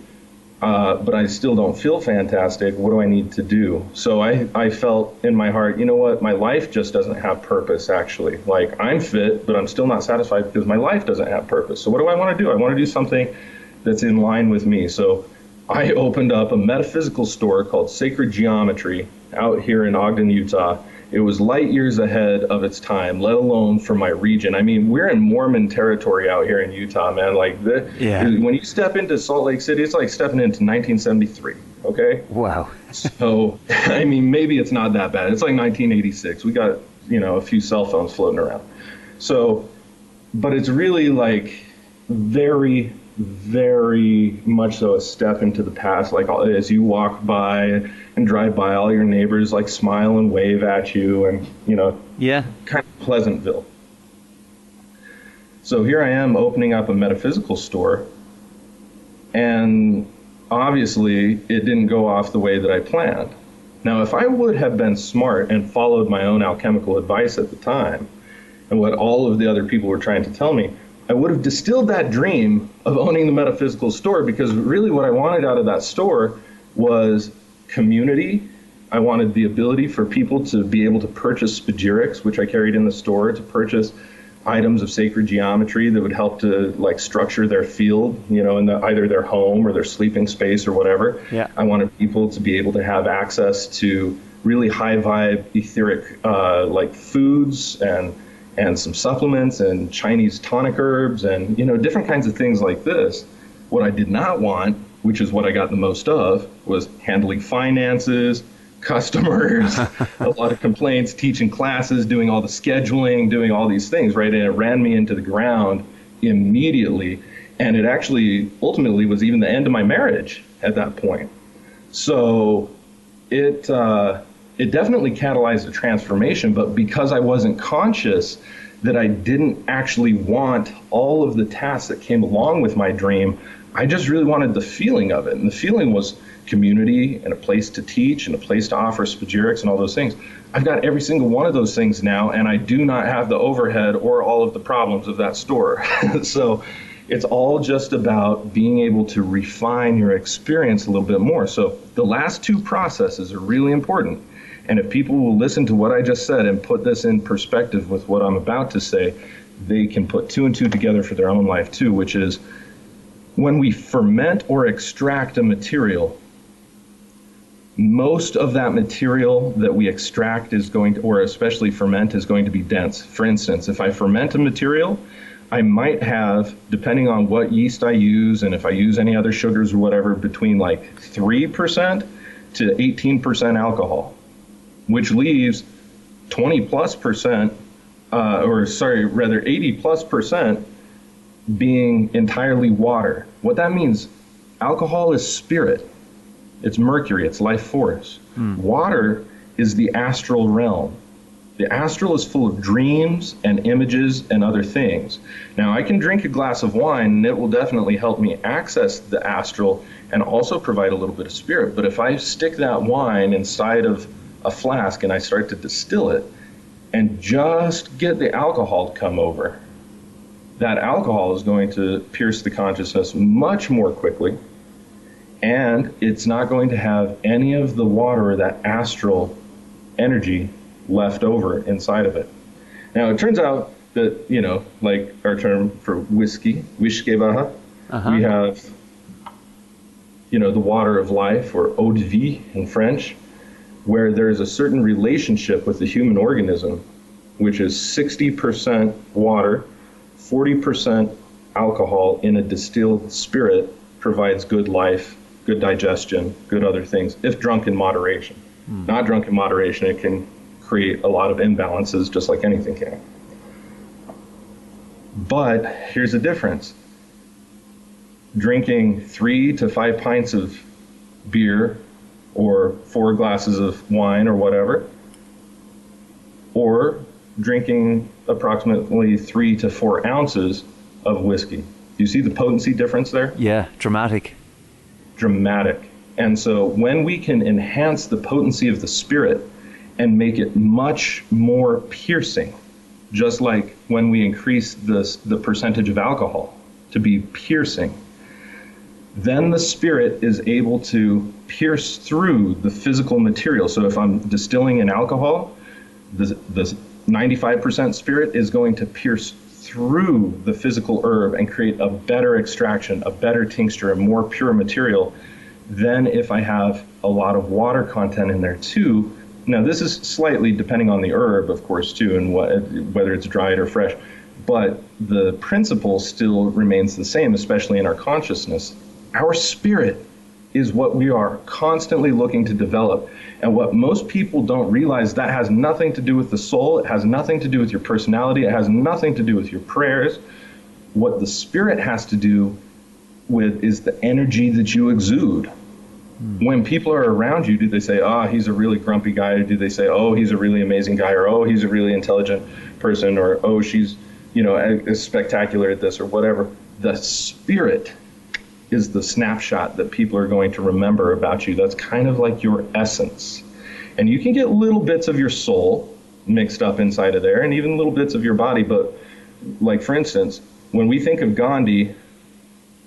uh, but I still don't feel fantastic. What do I need to do? So I, I felt in my heart, you know what? My life just doesn't have purpose, actually. Like, I'm fit, but I'm still not satisfied because my life doesn't have purpose. So, what do I want to do? I want to do something that's in line with me. So, I opened up a metaphysical store called Sacred Geometry out here in Ogden, Utah it was light years ahead of its time, let alone for my region. I mean, we're in Mormon territory out here in Utah, man. Like, the, Yeah. when you step into Salt Lake City, it's like stepping into 1973. Okay, Wow. so I mean, maybe it's not that bad. It's like 1986. We got you know a few cell phones floating around. So, but it's really like very, very much so a step into the past. Like all- as you walk by and drive by, all your neighbors like smile and wave at you, and you know Yeah. kind of Pleasantville. So here I am opening up a metaphysical store, and obviously it didn't go off the way that I planned. Now, if I would have been smart and followed my own alchemical advice at the time, and what all of the other people were trying to tell me, I would have distilled that dream of owning the metaphysical store because really what I wanted out of that store was community. I wanted the ability for people to be able to purchase spagyrics, which I carried in the store, to purchase items of sacred geometry that would help to like structure their field, you know, in the, either their home or their sleeping space or whatever. Yeah. I wanted people to be able to have access to really high vibe etheric uh, like foods and and some supplements and Chinese tonic herbs and you know different kinds of things like this. What I did not want, which is what I got the most of, was handling finances, customers, a lot of complaints, teaching classes, doing all the scheduling, doing all these things, right? And it ran me into the ground immediately. And it actually ultimately was even the end of my marriage at that point. So it uh, it definitely catalyzed a transformation, but because I wasn't conscious that I didn't actually want all of the tasks that came along with my dream, I just really wanted the feeling of it. And the feeling was community and a place to teach and a place to offer spagyrics and all those things. I've got every single one of those things now, and I do not have the overhead or all of the problems of that store. so it's all just about being able to refine your experience a little bit more. So the last two processes are really important. And if people will listen to what I just said and put this in perspective with what I'm about to say, they can put two and two together for their own life too, which is when we ferment or extract a material, most of that material that we extract is going to, or especially ferment, is going to be dense. For instance, if I ferment a material, I might have, depending on what yeast I use and if I use any other sugars or whatever, between like 3% to 18% alcohol, which leaves 20 plus percent, uh, or sorry, rather 80 plus percent being entirely water. What that means, alcohol is spirit. It's mercury, it's life force. Water is the astral realm. The astral is full of dreams and images and other things. Now, I can drink a glass of wine and it will definitely help me access the astral and also provide a little bit of spirit. But if I stick that wine inside of a flask and I start to distill it and just get the alcohol to come over, that alcohol is going to pierce the consciousness much more quickly and it's not going to have any of the water or that astral energy left over inside of it. Now, it turns out that, you know, like our term for whiskey, uisce beatha, Uh-huh. we have, you know, the water of life, or eau de vie in French, where there's a certain relationship with the human organism, which is 60% water, 40% alcohol in a distilled spirit provides good life, good digestion, good other things, if drunk in moderation. Hmm. Not drunk in moderation, it can create a lot of imbalances, just like anything can. But here's the difference drinking three to five pints of beer or four glasses of wine or whatever, or drinking approximately three to four ounces of whiskey. Do you see the potency difference there? Yeah, dramatic. dramatic. And so when we can enhance the potency of the spirit and make it much more piercing, just like when we increase the, the percentage of alcohol to be piercing, then the spirit is able to pierce through the physical material. So if I'm distilling an alcohol, the, the 95% spirit is going to pierce through the physical herb and create a better extraction, a better tincture, a more pure material than if I have a lot of water content in there too. Now this is slightly depending on the herb, of course, too, and what, whether it's dried or fresh, but the principle still remains the same, especially in our consciousness. Our spirit is what we are constantly looking to develop. And what most people don't realize that has nothing to do with the soul, it has nothing to do with your personality, it has nothing to do with your prayers. What the spirit has to do with is the energy that you exude. Hmm. When people are around you, do they say, "Ah, oh, he's a really grumpy guy," or do they say, "Oh, he's a really amazing guy," or "Oh, he's a really intelligent person," or "Oh, she's, you know, spectacular at this," or whatever? The spirit is the snapshot that people are going to remember about you. That's kind of like your essence. And you can get little bits of your soul mixed up inside of there and even little bits of your body. But, like, for instance, when we think of Gandhi,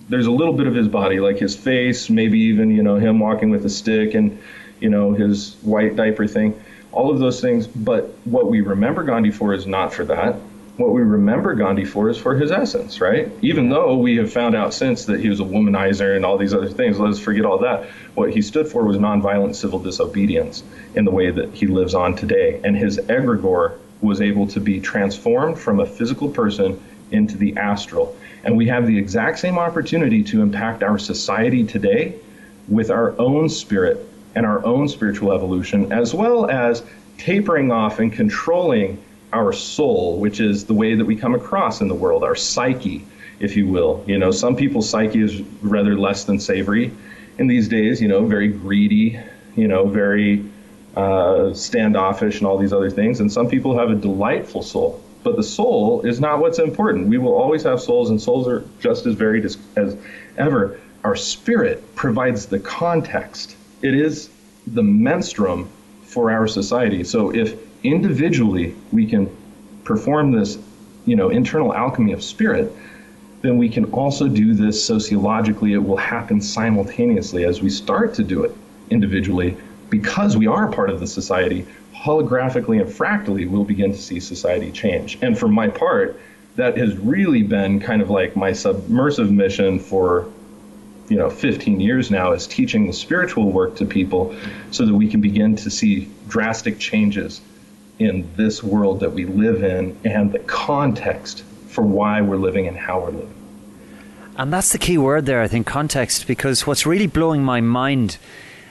there's a little bit of his body, like his face, maybe even, you know, him walking with a stick and, you know, his white diaper thing, all of those things. But what we remember Gandhi for is not for that what we remember Gandhi for is for his essence, right? Even though we have found out since that he was a womanizer and all these other things, let's forget all that. What he stood for was nonviolent civil disobedience in the way that he lives on today. And his egregore was able to be transformed from a physical person into the astral. And we have the exact same opportunity to impact our society today with our own spirit and our own spiritual evolution, as well as tapering off and controlling our soul, which is the way that we come across in the world, our psyche, if you will. You know, some people's psyche is rather less than savory in these days, you know, very greedy, you know, very uh, standoffish and all these other things. And some people have a delightful soul. But the soul is not what's important. We will always have souls, and souls are just as varied as, as ever. Our spirit provides the context, it is the menstruum for our society. So if individually we can perform this, you know, internal alchemy of spirit, then we can also do this sociologically. It will happen simultaneously as we start to do it individually because we are part of the society. Holographically and fractally, we'll begin to see society change. And for my part, that has really been kind of like my submersive mission for you know 15 years now is teaching the spiritual work to people so that we can begin to see drastic changes in this world that we live in and the context for why we're living and how we're living. And that's the key word there, I think, context, because what's really blowing my mind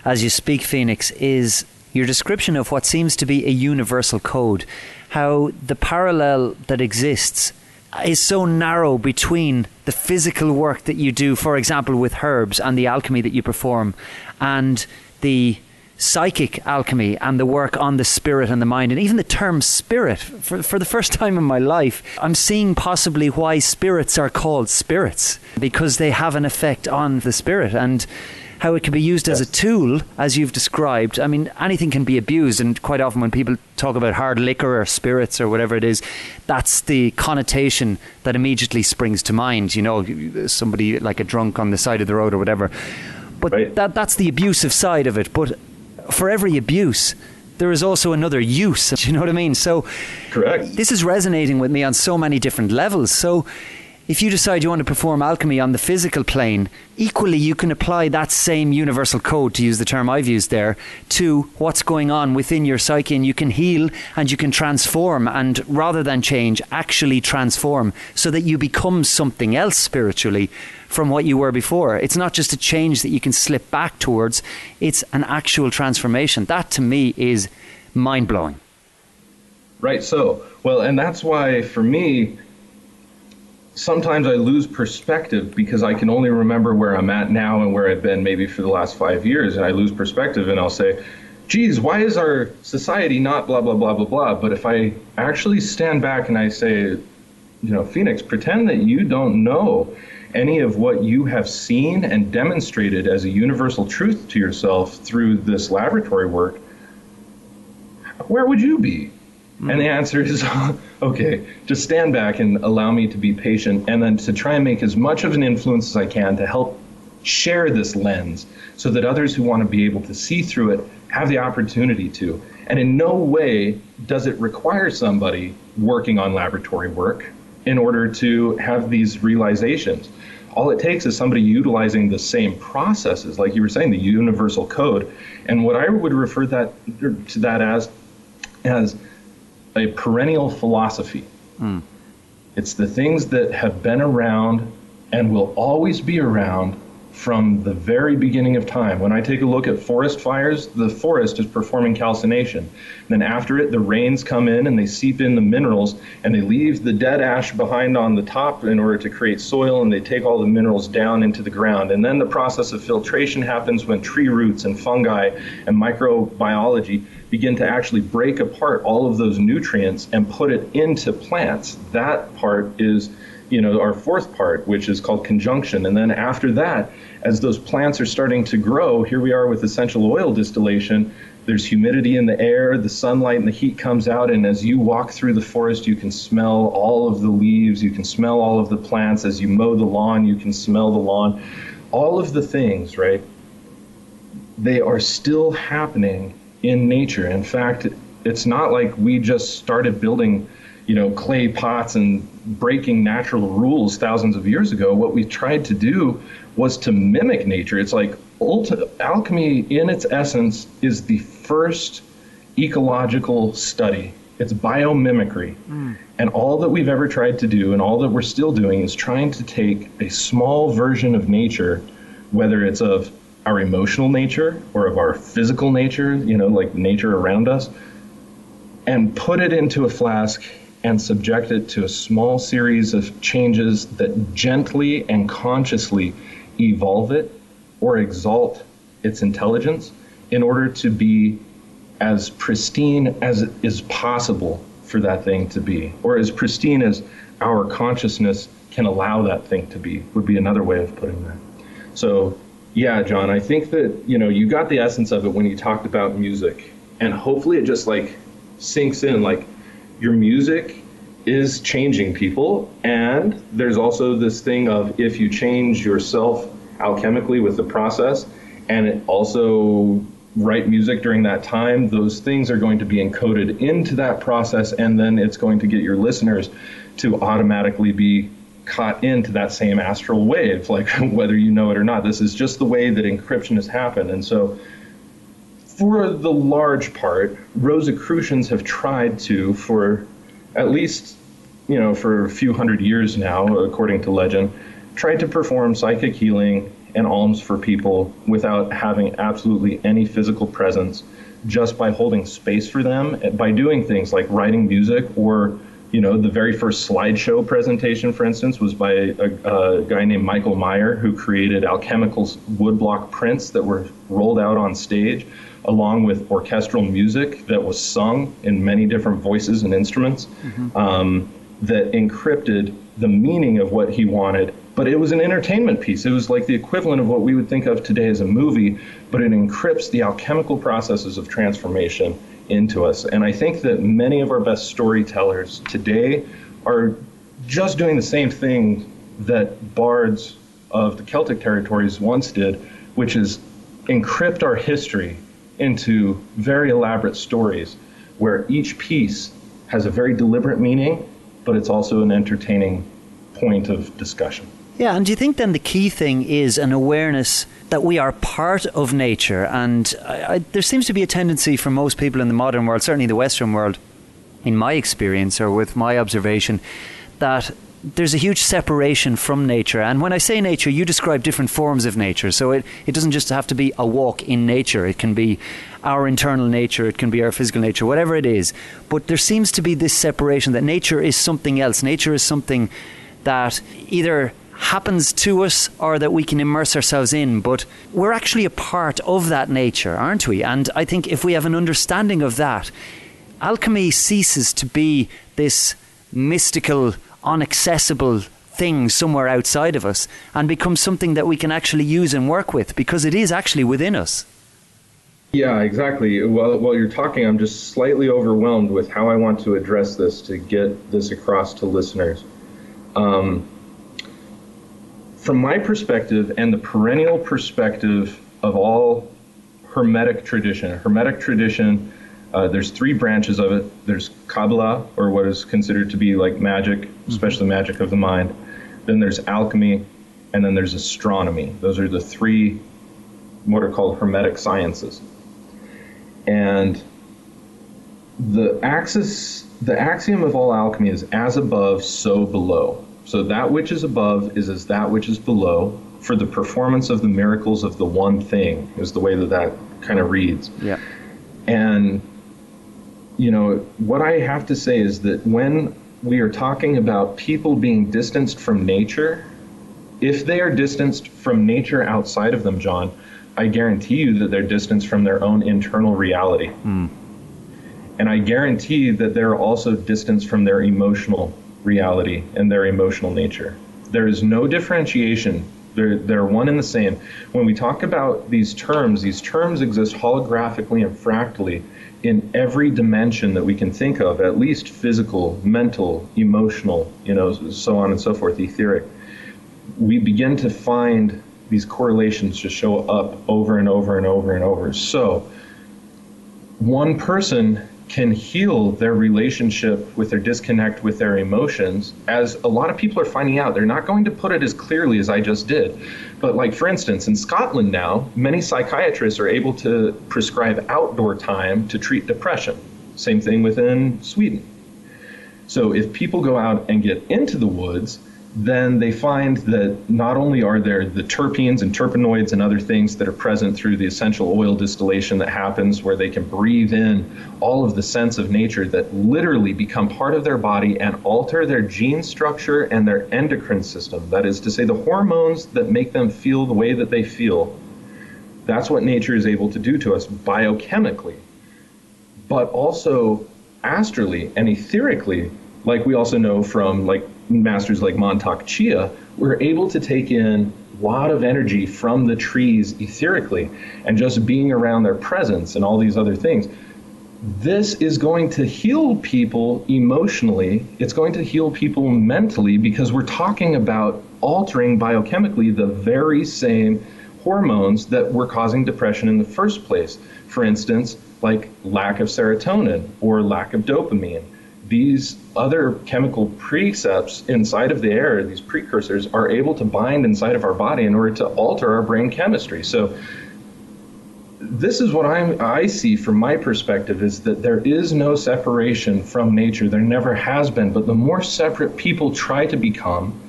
as you speak, Phoenix, is your description of what seems to be a universal code. How the parallel that exists is so narrow between the physical work that you do, for example, with herbs and the alchemy that you perform, and the psychic alchemy and the work on the spirit and the mind, and even the term spirit. For, for the first time in my life, I'm seeing possibly why spirits are called spirits because they have an effect on the spirit and how it can be used as a tool, as you've described. I mean, anything can be abused, and quite often when people talk about hard liquor or spirits or whatever it is, that's the connotation that immediately springs to mind. You know, somebody like a drunk on the side of the road or whatever. But right. that that's the abusive side of it. But for every abuse, there is also another use. Do you know what I mean? So, correct. This is resonating with me on so many different levels. So, if you decide you want to perform alchemy on the physical plane, equally you can apply that same universal code, to use the term I've used there, to what's going on within your psyche. And you can heal and you can transform, and rather than change, actually transform so that you become something else spiritually from what you were before. It's not just a change that you can slip back towards, it's an actual transformation. That to me is mind blowing. Right. So, well, and that's why for me, sometimes I lose perspective because I can only remember where I'm at now and where I've been maybe for the last five years. And I lose perspective and I'll say, geez, why is our society not blah, blah, blah, blah, blah? But if I actually stand back and I say, you know, Phoenix, pretend that you don't know any of what you have seen and demonstrated as a universal truth to yourself through this laboratory work, where would you be? And the mm. answer is okay, just stand back and allow me to be patient and then to try and make as much of an influence as I can to help share this lens so that others who want to be able to see through it have the opportunity to. And in no way does it require somebody working on laboratory work in order to have these realizations. All it takes is somebody utilizing the same processes, like you were saying, the universal code. And what I would refer that to that as as a perennial philosophy. Mm. It's the things that have been around and will always be around from the very beginning of time. When I take a look at forest fires, the forest is performing calcination. Then after it, the rains come in and they seep in the minerals and they leave the dead ash behind on the top in order to create soil and they take all the minerals down into the ground. And then the process of filtration happens when tree roots and fungi and microbiology begin to actually break apart all of those nutrients and put it into plants. That part is you know our fourth part which is called conjunction and then after that as those plants are starting to grow, here we are with essential oil distillation. There's humidity in the air, the sunlight and the heat comes out, and as you walk through the forest, you can smell all of the leaves, you can smell all of the plants. As you mow the lawn, you can smell the lawn. All of the things, right? They are still happening in nature. In fact, it's not like we just started building you know, clay pots and breaking natural rules thousands of years ago. What we tried to do was to mimic nature. It's like ulti- alchemy, in its essence, is the first ecological study. It's biomimicry. Mm. And all that we've ever tried to do and all that we're still doing is trying to take a small version of nature, whether it's of our emotional nature or of our physical nature, you know, like nature around us, and put it into a flask and subject it to a small series of changes that gently and consciously evolve it or exalt its intelligence in order to be as pristine as it is possible for that thing to be, or as pristine as our consciousness can allow that thing to be, would be another way of putting that. So, yeah, John, I think that, you know, you got the essence of it when you talked about music. And hopefully it just like sinks in like your music is changing people. And there's also this thing of if you change yourself alchemically with the process and also write music during that time, those things are going to be encoded into that process. And then it's going to get your listeners to automatically be caught into that same astral wave, like whether you know it or not. This is just the way that encryption has happened. And so, for the large part, Rosicrucians have tried to, for at least you know for a few hundred years now, according to legend, tried to perform psychic healing and alms for people without having absolutely any physical presence, just by holding space for them, by doing things like writing music or you know, the very first slideshow presentation, for instance, was by a, a, guy named Michael Maier, who created Alchemical's woodblock prints that were rolled out on stage along with orchestral music that was sung in many different voices and instruments mm-hmm. um, that encrypted the meaning of what he wanted. But it was an entertainment piece. It was like the equivalent of what we would think of today as a movie, but it encrypts the alchemical processes of transformation into us. And I think that many of our best storytellers today are just doing the same thing that bards of the Celtic territories once did, which is encrypt our history into very elaborate stories where each piece has a very deliberate meaning, but it's also an entertaining point of discussion. Yeah, and do you think then the key thing is an awareness that we are part of nature? And I, I, there seems to be a tendency for most people in the modern world, certainly the Western world, in my experience or with my observation, that there's a huge separation from nature. And when I say nature, you describe different forms of nature. So it, it doesn't just have to be a walk in nature, it can be our internal nature, it can be our physical nature, whatever it is. But there seems to be this separation that nature is something else. Nature is something that either happens to us or that we can immerse ourselves in, but we're actually a part of that nature, aren't we? And I think if we have an understanding of that, alchemy ceases to be this mystical unaccessible thing somewhere outside of us and becomes something that we can actually use and work with because it is actually within us. Yeah, exactly. While, while you're talking, I'm just slightly overwhelmed with how I want to address this to get this across to listeners. Um, from my perspective and the perennial perspective of all Hermetic tradition, Hermetic tradition, uh, there's three branches of it. There's Kabbalah, or what is considered to be like magic, especially magic of the mind. Then there's alchemy, and then there's astronomy. Those are the three what are called Hermetic sciences. And the axis, the axiom of all alchemy is as above, so below. So that which is above is as that which is below for the performance of the miracles of the one thing, is the way that that kind of reads. Yeah. And, you know, what I have to say is that when we are talking about people being distanced from nature, if they are distanced from nature outside of them, John, I guarantee you that they're distanced from their own internal reality. Hmm. And I guarantee that they're also distanced from their emotional reality and their emotional nature. There is no differentiation. They're, they're one and the same. When we talk about these terms, these terms exist holographically and fractally in every dimension that we can think of, at least physical, mental, emotional, you know, so on and so forth, etheric. We begin to find these correlations just show up over and over and over and over. So, one person can heal their relationship with their disconnect with their emotions as a lot of people are finding out. They're not going to put it as clearly as i just did. But like for instance in scotland now many psychiatrists are able to prescribe outdoor time to treat depression. Same thing within sweden. So if people go out and get into the woods then they find that not only are there the terpenes and terpenoids and other things that are present through the essential oil distillation that happens where they can breathe in all of the scents of nature that literally become part of their body and alter their gene structure and their endocrine system. That is to say, the hormones that make them feel the way that they feel. That's what nature is able to do to us biochemically, but also astrally and etherically, like we also know from like masters like Mantak Chia, we're able to take in a lot of energy from the trees etherically and just being around their presence and all these other things. This is going to heal people emotionally. It's going to heal people mentally because we're talking about altering biochemically the very same hormones that were causing depression in the first place. For instance, like lack of serotonin or lack of dopamine these other chemical precepts inside of the air, these precursors, are able to bind inside of our body in order to alter our brain chemistry. So this is what I'm, I see from my perspective is that there is no separation from nature. There never has been. But the more separate people try to become,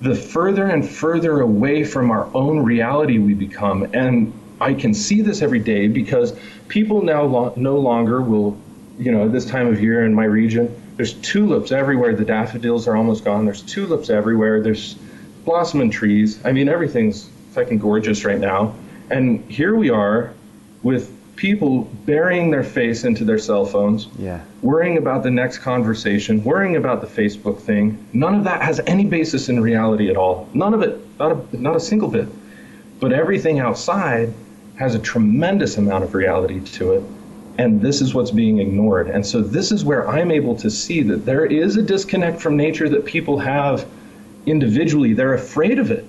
the further and further away from our own reality we become. And I can see this every day because people now lo- no longer will you know, at this time of year in my region, there's tulips everywhere. The daffodils are almost gone. There's tulips everywhere. There's blossoming trees. I mean, everything's fucking gorgeous right now. And here we are with people burying their face into their cell phones, Yeah. worrying about the next conversation, worrying about the Facebook thing. None of that has any basis in reality at all. None of it. Not a, not a single bit. But everything outside has a tremendous amount of reality to it and this is what's being ignored. And so this is where I'm able to see that there is a disconnect from nature that people have individually. They're afraid of it.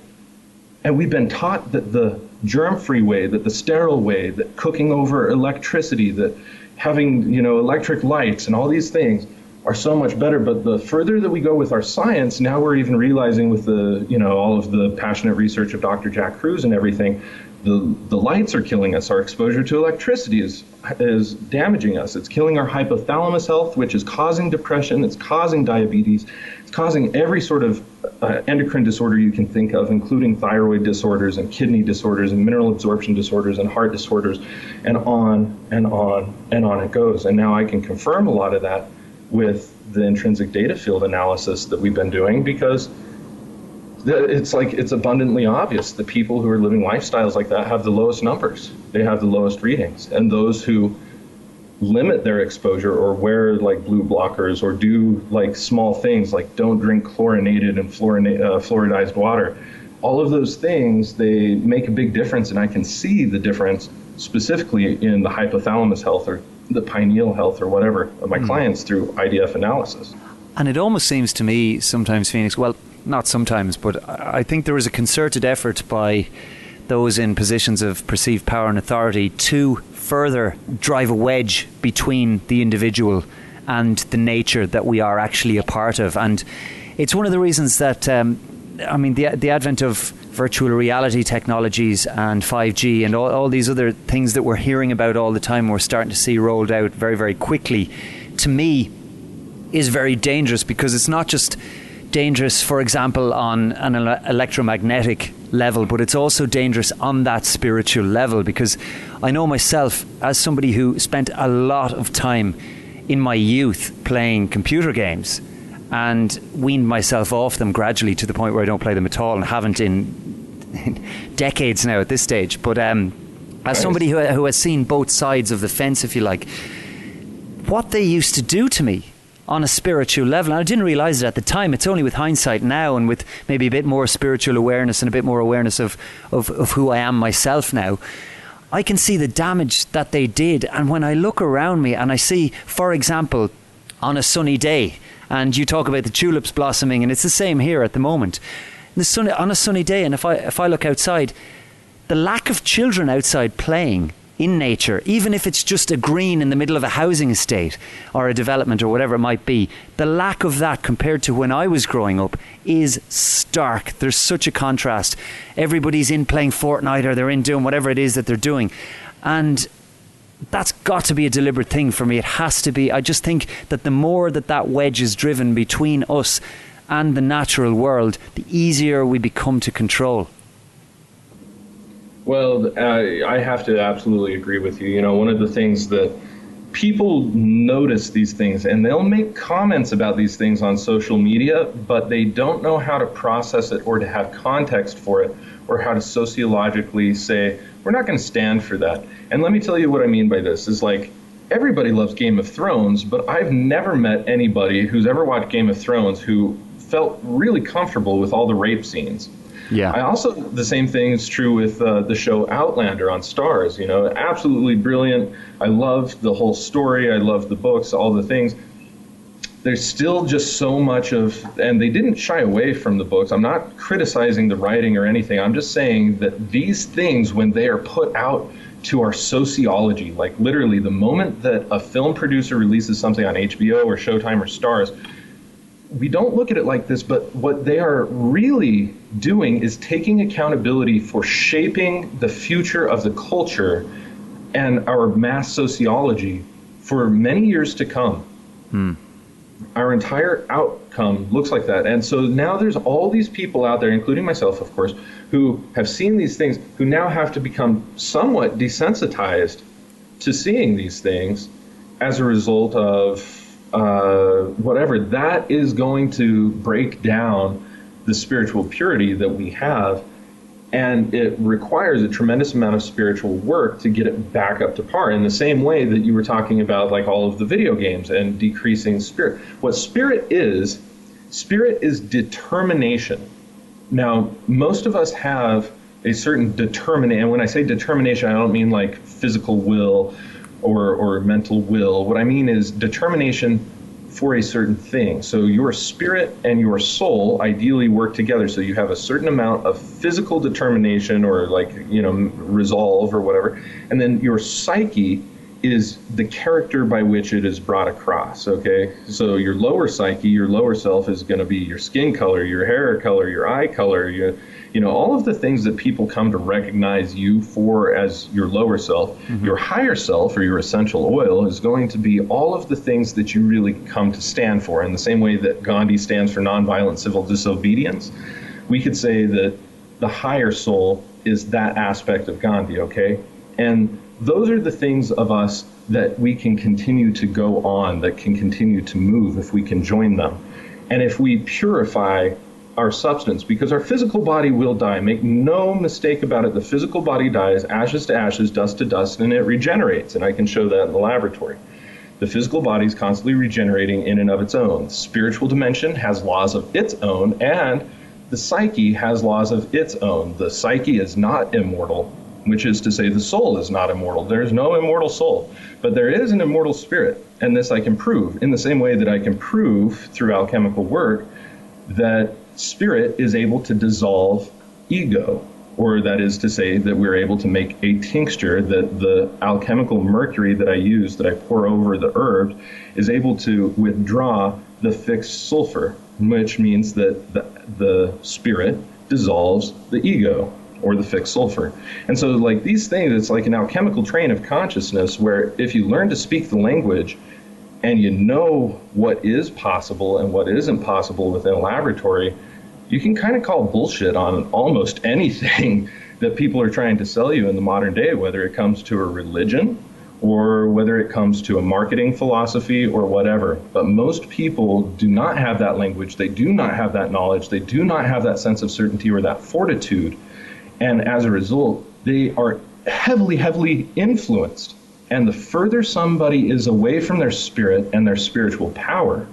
And we've been taught that the germ-free way, that the sterile way, that cooking over electricity, that having, you know, electric lights and all these things are so much better. But the further that we go with our science, now we're even realizing with the, you know, all of the passionate research of Dr. Jack Kruse and everything, the, the lights are killing us. Our exposure to electricity is, is damaging us. It's killing our hypothalamus health, which is causing depression. It's causing diabetes. It's causing every sort of uh, endocrine disorder you can think of, including thyroid disorders and kidney disorders and mineral absorption disorders and heart disorders, and on and on and on it goes. And now I can confirm a lot of that with the intrinsic data field analysis that we've been doing because it's like it's abundantly obvious the people who are living lifestyles like that have the lowest numbers. They have the lowest readings. And those who limit their exposure or wear like blue blockers or do like small things like don't drink chlorinated and fluorina- uh, fluoridized water all of those things they make a big difference. And i can see the difference specifically in the hypothalamus health or the pineal health or whatever of my clients through idf analysis. And it almost seems to me sometimes, Phoenix, well, not sometimes, but I think there is a concerted effort by those in positions of perceived power and authority to further drive a wedge between the individual and the nature that we are actually a part of. And it's one of the reasons that, um, I mean, the, the advent of virtual reality technologies and 5G and all, all these other things that we're hearing about all the time, we're starting to see rolled out very, very quickly, to me, is very dangerous because it's not just dangerous, for example, on an electromagnetic level, but it's also dangerous on that spiritual level because I know myself as somebody who spent a lot of time in my youth playing computer games and weaned myself off them gradually to the point where I don't play them at all and haven't in, in decades now at this stage. But um, as somebody who, who has seen both sides of the fence, if you like, what they used to do to me on a spiritual level. And I didn't realize it at the time. It's only with hindsight now and with maybe a bit more spiritual awareness and a bit more awareness of, of, of who I am myself now. I can see the damage that they did. And when I look around me and I see, for example, on a sunny day, and you talk about the tulips blossoming, and it's the same here at the moment. The sunny, on a sunny day, and if I, if I look outside, the lack of children outside playing in nature, even if it's just a green in the middle of a housing estate or a development or whatever it might be, the lack of that compared to when I was growing up is stark. There's such a contrast. Everybody's in playing Fortnite or they're in doing whatever it is that they're doing. And that's got to be a deliberate thing for me. It has to be. I just think that the more that that wedge is driven between us and the natural world, the easier we become to control. Well, I have to absolutely agree with you. You know, one of the things that people notice these things and they'll make comments about these things on social media, but they don't know how to process it or to have context for it or how to sociologically say, we're not going to stand for that. And let me tell you what I mean by this is like, everybody loves Game of Thrones, but I've never met anybody who's ever watched Game of Thrones who felt really comfortable with all the rape scenes. Yeah. I also the same thing is true with uh, the show Outlander on Starz. You know, absolutely brilliant. I love the whole story. I love the books, all the things. There's still just so much of, and they didn't shy away from the books. I'm not criticizing the writing or anything. I'm just saying that these things, when they are put out to our sociology, like literally the moment that a film producer releases something on HBO or Showtime or Starz, we don't look at it like this, but what they are really doing is taking accountability for shaping the future of the culture and our mass sociology for many years to come. Hmm. Our entire outcome looks like that. And so now there's all these people out there, including myself, of course, who have seen these things, who now have to become somewhat desensitized to seeing these things as a result of uh, whatever, that is going to break down the spiritual purity that we have. And it requires a tremendous amount of spiritual work to get it back up to par in the same way that you were talking about, like all of the video games and decreasing spirit. What spirit is, spirit is determination. Now, most of us have a certain determination. And when I say determination, I don't mean like physical will or, or mental will. What I mean is determination for a certain thing. So your spirit and your soul ideally work together. So you have a certain amount of physical determination or like, you know, resolve or whatever. And then your psyche is the character by which it is brought across. Okay. So your lower psyche, your lower self is going to be your skin color, your hair color, your eye color, your, you know, all of the things that people come to recognize you for as your lower self, mm-hmm. your higher self or your essential oil is going to be all of the things that you really come to stand for. In the same way that Gandhi stands for nonviolent civil disobedience, we could say that the higher soul is that aspect of Gandhi, okay? And those are the things of us that we can continue to go on, that can continue to move if we can join them. And if we purify our substance because our physical body will die. Make no mistake about it. The physical body dies, ashes to ashes, dust to dust, and it regenerates. And I can show that in the laboratory. The physical body is constantly regenerating in and of its own. The spiritual dimension has laws of its own, and the psyche has laws of its own. The psyche is not immortal, which is to say, the soul is not immortal. There's no immortal soul, but there is an immortal spirit. And this I can prove in the same way that I can prove through alchemical work that spirit is able to dissolve ego, or that is to say that we're able to make a tincture that the alchemical mercury that I use, that I pour over the herbs, is able to withdraw the fixed sulfur, which means that the, the spirit dissolves the ego or the fixed sulfur. And so, like these things, it's like an alchemical train of consciousness where if you learn to speak the language and you know what is possible and what isn't possible within a laboratory, you can kind of call bullshit on almost anything that people are trying to sell you in the modern day, whether it comes to a religion or whether it comes to a marketing philosophy or whatever. But most people do not have that language, they do not have that knowledge, they do not have that sense of certainty or that fortitude. And as a result, they are heavily, heavily influenced. And the further somebody is away from their spirit and their spiritual power,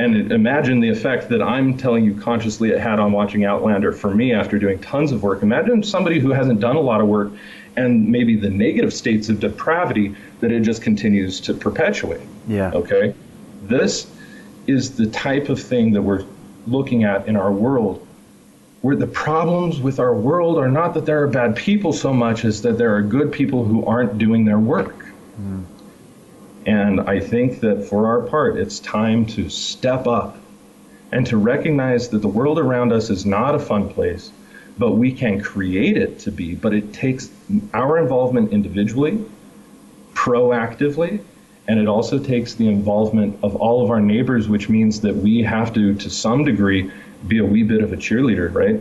and imagine the effect that I'm telling you consciously it had on watching Outlander for me after doing tons of work. Imagine somebody who hasn't done a lot of work and maybe the negative states of depravity that it just continues to perpetuate. Yeah. Okay. This is the type of thing that we're looking at in our world where the problems with our world are not that there are bad people so much as that there are good people who aren't doing their work. Mm. And I think that for our part, it's time to step up and to recognize that the world around us is not a fun place, but we can create it to be. But it takes our involvement individually, proactively, and it also takes the involvement of all of our neighbors, which means that we have to, to some degree, be a wee bit of a cheerleader, right?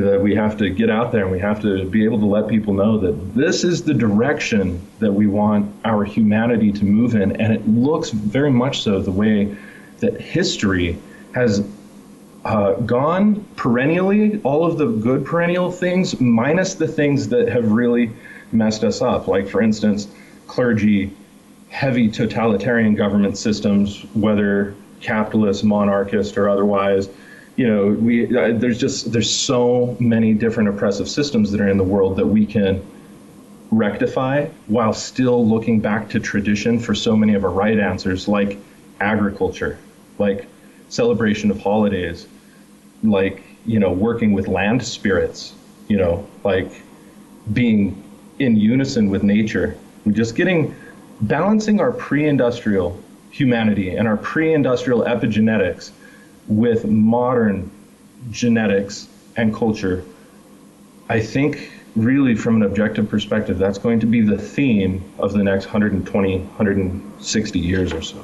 That we have to get out there and we have to be able to let people know that this is the direction that we want our humanity to move in. And it looks very much so the way that history has uh, gone perennially, all of the good perennial things, minus the things that have really messed us up. Like, for instance, clergy, heavy totalitarian government systems, whether capitalist, monarchist, or otherwise you know, we uh, there's just there's so many different oppressive systems that are in the world that we can rectify while still looking back to tradition for so many of our right answers, like agriculture, like celebration of holidays, like you know, working with land spirits, you know, like being in unison with nature. We're just getting balancing our pre-industrial humanity and our pre-industrial epigenetics with modern genetics and culture, I think really from an objective perspective, that's going to be the theme of the next 120, 160 years or so.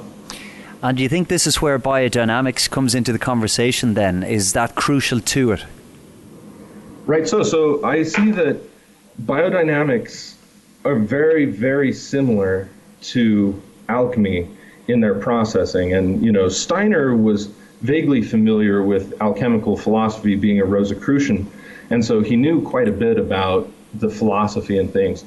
And do you think this is where biodynamics comes into the conversation then? Is that crucial to it? Right. So, so I see that biodynamics are very, very similar to alchemy in their processing. And, you know, Steiner was vaguely familiar with alchemical philosophy, being a Rosicrucian, and so he knew quite a bit about the philosophy and things.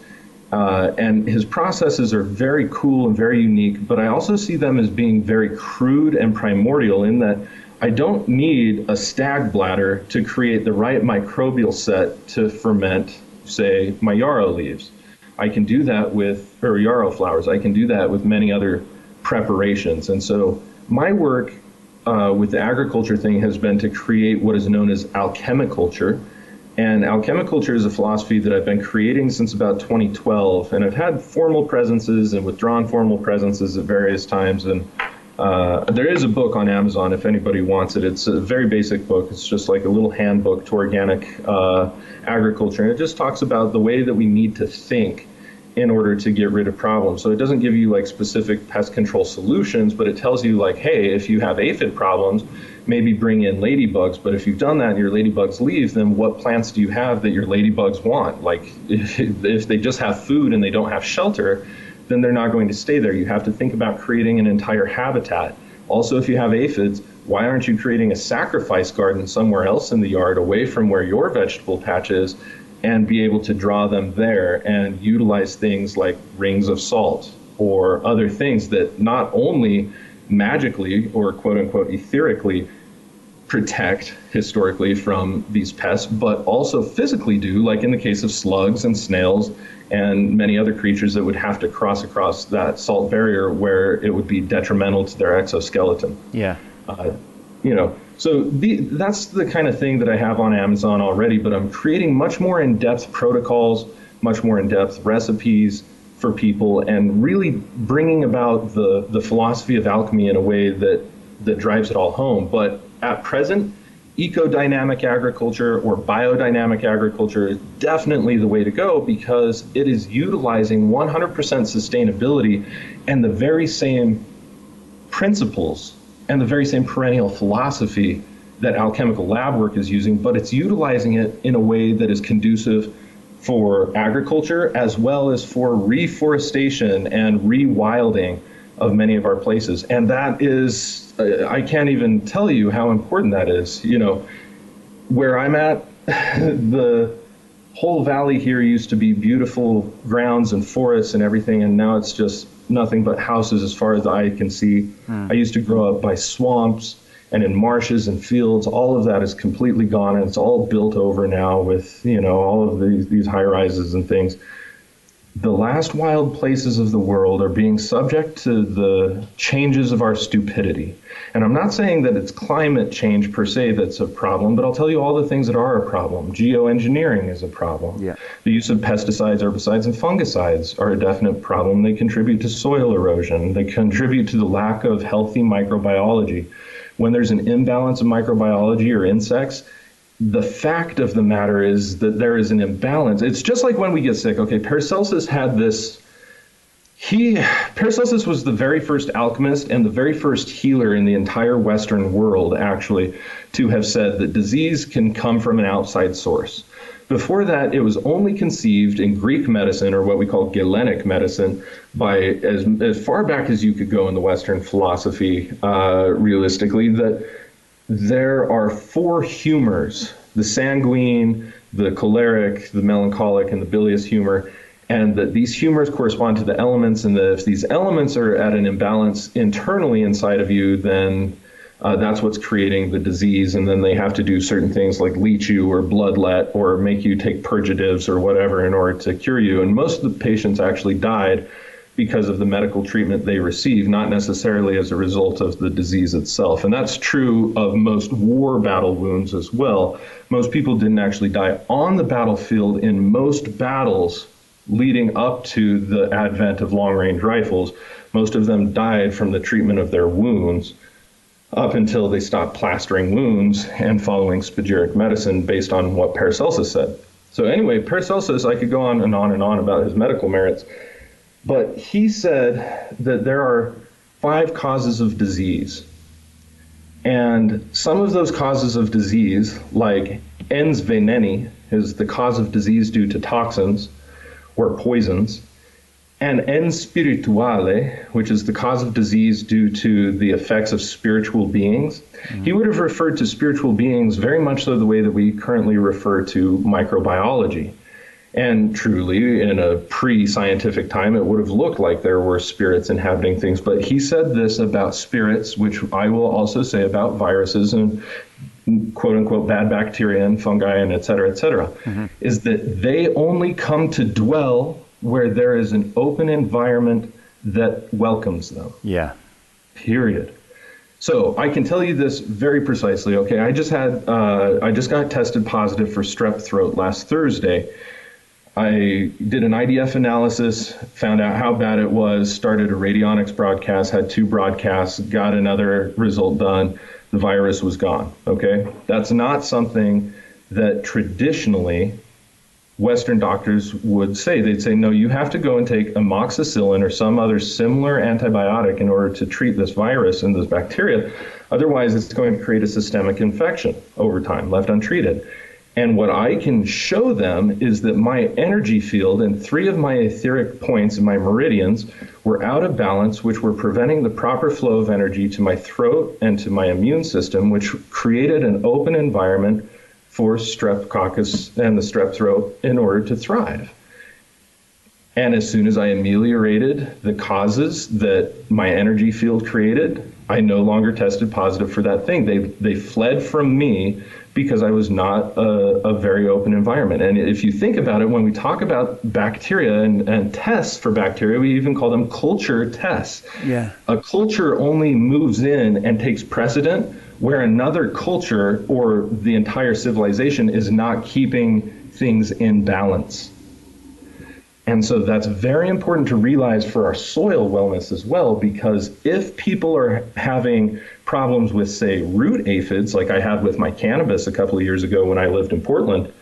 Uh, and his processes are very cool and very unique, but I also see them as being very crude and primordial in that I don't need a stag bladder to create the right microbial set to ferment, say, my yarrow leaves. I can do that with, or yarrow flowers, I can do that with many other preparations. And so my work uh, with the agriculture thing has been to create what is known as alchemiculture. And alchemiculture is a philosophy that I've been creating since about 2012. And I've had formal presences and withdrawn formal presences at various times. And uh, there is a book on Amazon if anybody wants it. It's a very basic book. It's just like a little handbook to organic uh, agriculture. And it just talks about the way that we need to think in order to get rid of problems. So it doesn't give you like specific pest control solutions, but it tells you like, hey, if you have aphid problems, maybe bring in ladybugs. But if you've done that and your ladybugs leave, then what plants do you have that your ladybugs want? Like if, if they just have food and they don't have shelter, then they're not going to stay there. You have to think about creating an entire habitat. Also, if you have aphids, why aren't you creating a sacrifice garden somewhere else in the yard away from where your vegetable patch is and be able to draw them there and utilize things like rings of salt or other things that not only magically or quote unquote etherically protect historically from these pests, but also physically do, like in the case of slugs and snails and many other creatures that would have to cross across that salt barrier where it would be detrimental to their exoskeleton. Yeah. Uh, you know, so the, that's the kind of thing that I have on Amazon already, but I'm creating much more in-depth protocols, much more in-depth recipes for people, and really bringing about the, the philosophy of alchemy in a way that, that drives it all home. But at present, ecodynamic agriculture or biodynamic agriculture is definitely the way to go because it is utilizing 100% sustainability and the very same principles and the very same perennial philosophy that alchemical lab work is using, but it's utilizing it in a way that is conducive for agriculture as well as for reforestation and rewilding of many of our places. And that is, uh, I can't even tell you how important that is. You know, where I'm at, the whole valley here used to be beautiful grounds and forests and everything, and now it's just nothing but houses as far as the eye can see. Hmm. I used to grow up by swamps and in marshes and fields. All of that is completely gone, and it's all built over now with you know all of these these high rises and things the last wild places of the world are being subject to the changes of our stupidity. And I'm not saying that it's climate change per se that's a problem, but I'll tell you all the things that are a problem. Geoengineering is a problem. Yeah. The use of pesticides, herbicides, and fungicides are a definite problem. They contribute to soil erosion, they contribute to the lack of healthy microbiology. When there's an imbalance of microbiology or insects, the fact of the matter is that there is an imbalance. It's just like when we get sick. Okay, Paracelsus had this. He Paracelsus was the very first alchemist and the very first healer in the entire Western world, actually, to have said that disease can come from an outside source. Before that, it was only conceived in Greek medicine, or what we call Galenic medicine, by as, as far back as you could go in the Western philosophy, uh, realistically, that there are four humors the sanguine, the choleric, the melancholic, and the bilious humor. And that these humors correspond to the elements, and that if these elements are at an imbalance internally inside of you, then uh, that's what's creating the disease. And then they have to do certain things like leech you or bloodlet or make you take purgatives or whatever in order to cure you. And most of the patients actually died because of the medical treatment they receive, not necessarily as a result of the disease itself. And that's true of most war battle wounds as well. Most people didn't actually die on the battlefield in most battles leading up to the advent of long range rifles. Most of them died from the treatment of their wounds up until they stopped plastering wounds and following spagyric medicine based on what Paracelsus said. So, anyway, Paracelsus, I could go on and on and on about his medical merits. But he said that there are five causes of disease. And some of those causes of disease, like ens veneni, is the cause of disease due to toxins or poisons, and ens spirituale, which is the cause of disease due to the effects of spiritual beings. Mm-hmm. He would have referred to spiritual beings very much so the way that we currently refer to microbiology. And truly, in a pre scientific time, it would have looked like there were spirits inhabiting things. But he said this about spirits, which I will also say about viruses and quote unquote bad bacteria and fungi and et cetera, et cetera, mm-hmm. is that they only come to dwell where there is an open environment that welcomes them. Yeah. Period. So I can tell you this very precisely. Okay, I just had uh, I just got tested positive for strep throat last Thursday, I did an IDF analysis, found out how bad it was, started a radionics broadcast, had two broadcasts, got another result done. The virus was gone. Okay. That's not something that traditionally Western doctors would say. They'd say, no, you have to go and take amoxicillin or some other similar antibiotic in order to treat this virus and this bacteria. Otherwise, it's going to create a systemic infection over time, left untreated. And what I can show them is that my energy field and three of my etheric points, and my meridians, were out of balance, which were preventing the proper flow of energy to my throat and to my immune system, which created an open environment for streptococcus and the strep throat in order to thrive. And as soon as I ameliorated the causes that my energy field created, I no longer tested positive for that thing. They they fled from me because I was not a, a, very open environment. And if you think about it, when we talk about bacteria and, and tests for bacteria, we even call them culture tests. Yeah. A culture only moves in and takes precedent where another culture or the entire civilization is not keeping things in balance. And so that's very important to realize for our soil wellness as well, because if people are having problems with, say, root aphids, like I had with my cannabis a couple of years ago when I lived in Portland,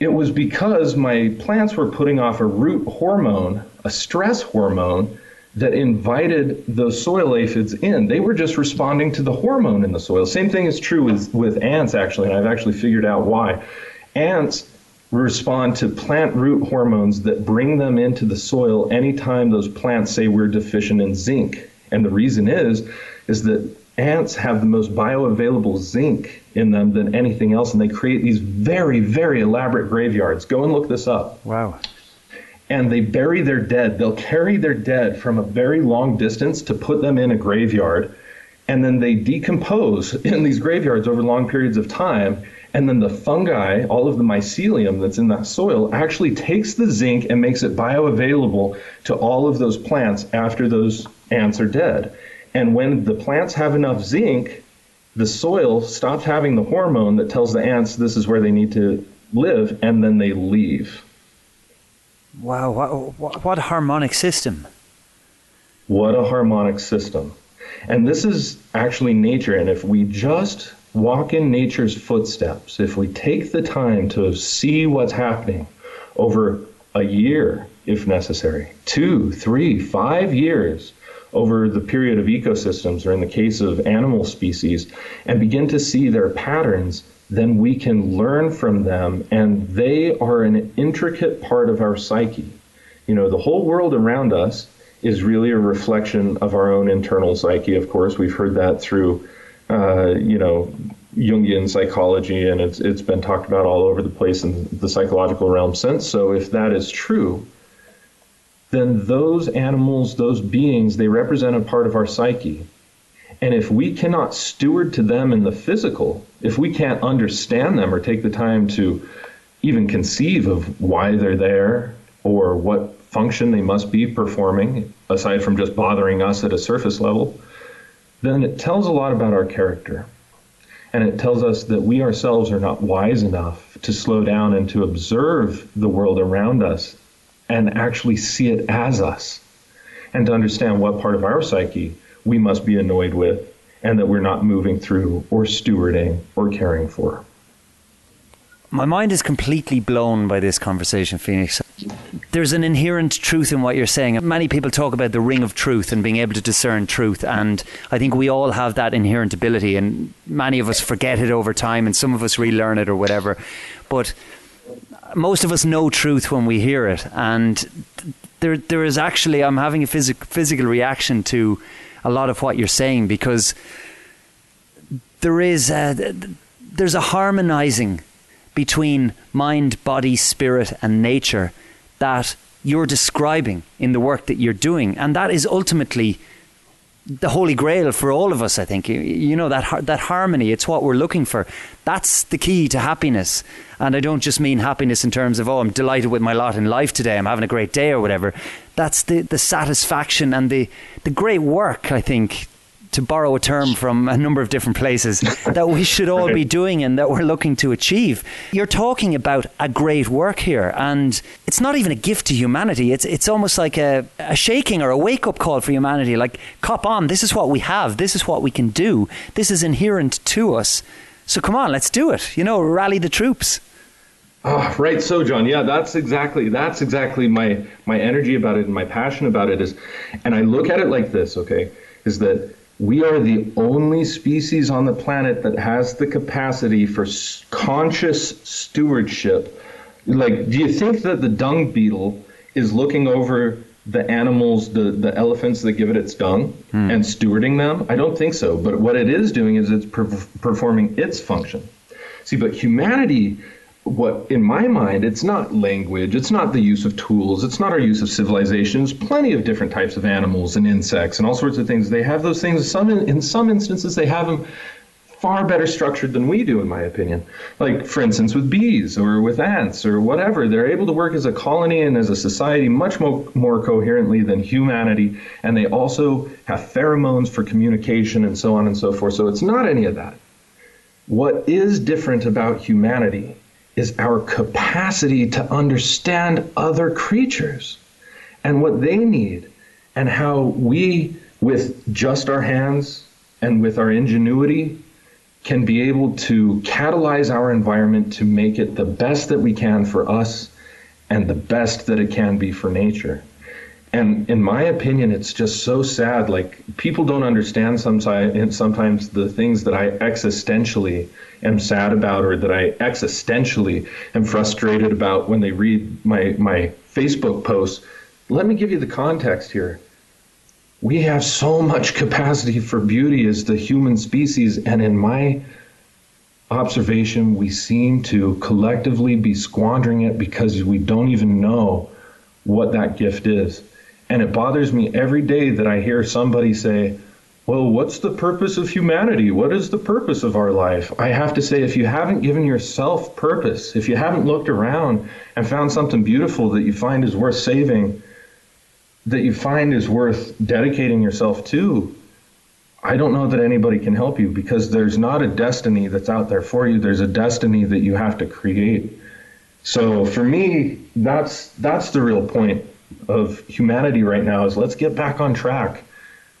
it was because my plants were putting off a root hormone, a stress hormone, that invited those soil aphids in. They were just responding to the hormone in the soil. Same thing is true with, with ants, actually, and I've actually figured out why. Ants respond to plant root hormones that bring them into the soil anytime those plants say we're deficient in zinc. And the reason is, is that ants have the most bioavailable zinc in them than anything else, and they create these very, very elaborate graveyards. Go and look this up. Wow. And they bury their dead. They'll carry their dead from a very long distance to put them in a graveyard, and then they decompose in these graveyards over long periods of time and then the fungi, all of the mycelium that's in that soil, actually takes the zinc and makes it bioavailable to all of those plants after those ants are dead. And when the plants have enough zinc, the soil stops having the hormone that tells the ants this is where they need to live, and then they leave. Wow, what, what a harmonic system. What a harmonic system. And this is actually nature. And if we just walk in nature's footsteps, if we take the time to see what's happening over a year, if necessary, two, three, five years over the period of ecosystems, or in the case of animal species, and begin to see their patterns, then we can learn from them, and they are an intricate part of our psyche. You know, the whole world around us is really a reflection of our own internal psyche. Of course, we've heard that through uh, you know, Jungian psychology, and it's it's been talked about all over the place in the psychological realm since. So if that is true, then those animals, those beings, they represent a part of our psyche. And if we cannot steward to them in the physical, if we can't understand them or take the time to even conceive of why they're there or what function they must be performing, aside from just bothering us at a surface level, then it tells a lot about our character. And it tells us that we ourselves are not wise enough to slow down and to observe the world around us and actually see it as us and to understand what part of our psyche we must be annoyed with and that we're not moving through or stewarding or caring for. My mind is completely blown by this conversation, Phoenix. There's an inherent truth in what you're saying. Many people talk about the ring of truth and being able to discern truth, and I think we all have that inherent ability, and many of us forget it over time, and some of us relearn it or whatever. But most of us know truth when we hear it, and there, there is actually, I'm having a phys- physical reaction to a lot of what you're saying because there is a, there's a harmonizing between mind, body, spirit, and nature that you're describing in the work that you're doing. And that is ultimately the holy grail for all of us, I think. You know, that, that harmony, it's what we're looking for. That's the key to happiness. And I don't just mean happiness in terms of, oh, I'm delighted with my lot in life today, I'm having a great day or whatever. That's the, the satisfaction and the, the great work, I think, to borrow a term from a number of different places, that we should all be doing and that we're looking to achieve. You're talking about a great work here, and it's not even a gift to humanity. It's it's almost like a, a shaking or a wake up call for humanity. Like, cop on, this is what we have, this is what we can do, this is inherent to us. So come on, let's do it. You know, rally the troops. Oh, right. So, John, yeah, that's exactly that's exactly my my energy about it and my passion about it is, and I look at it like this. Okay, is that we are the only species on the planet that has the capacity for conscious stewardship. Like, do you think that the dung beetle is looking over the animals, the, the elephants that give it its dung hmm. and stewarding them? I don't think so. But what it is doing is it's per- performing its function. See, but humanity what in my mind it's not language it's not the use of tools it's not our use of civilizations plenty of different types of animals and insects and all sorts of things. They have those things some in, in some instances they have them far better structured than we do in my opinion. Like for instance with bees or with ants or whatever they're able to work as a colony and as a society much more, more coherently than humanity and they also have pheromones for communication and so on and so forth. So it's not any of that. What is different about humanity is our capacity to understand other creatures and what they need, and how we, with just our hands and with our ingenuity, can be able to catalyze our environment to make it the best that we can for us and the best that it can be for nature. And in my opinion, it's just so sad. Like people don't understand sometimes sometimes the things that I existentially am sad about or that I existentially am frustrated about when they read my, my Facebook posts. Let me give you the context here. We have so much capacity for beauty as the human species, and in my observation, we seem to collectively be squandering it because we don't even know what that gift is. And it bothers me every day that I hear somebody say, well, what's the purpose of humanity? What is the purpose of our life? I have to say, if you haven't given yourself purpose, if you haven't looked around and found something beautiful that you find is worth saving, that you find is worth dedicating yourself to, I don't know that anybody can help you because there's not a destiny that's out there for you. There's a destiny that you have to create. So for me, that's that's the real point of humanity right now is let's get back on track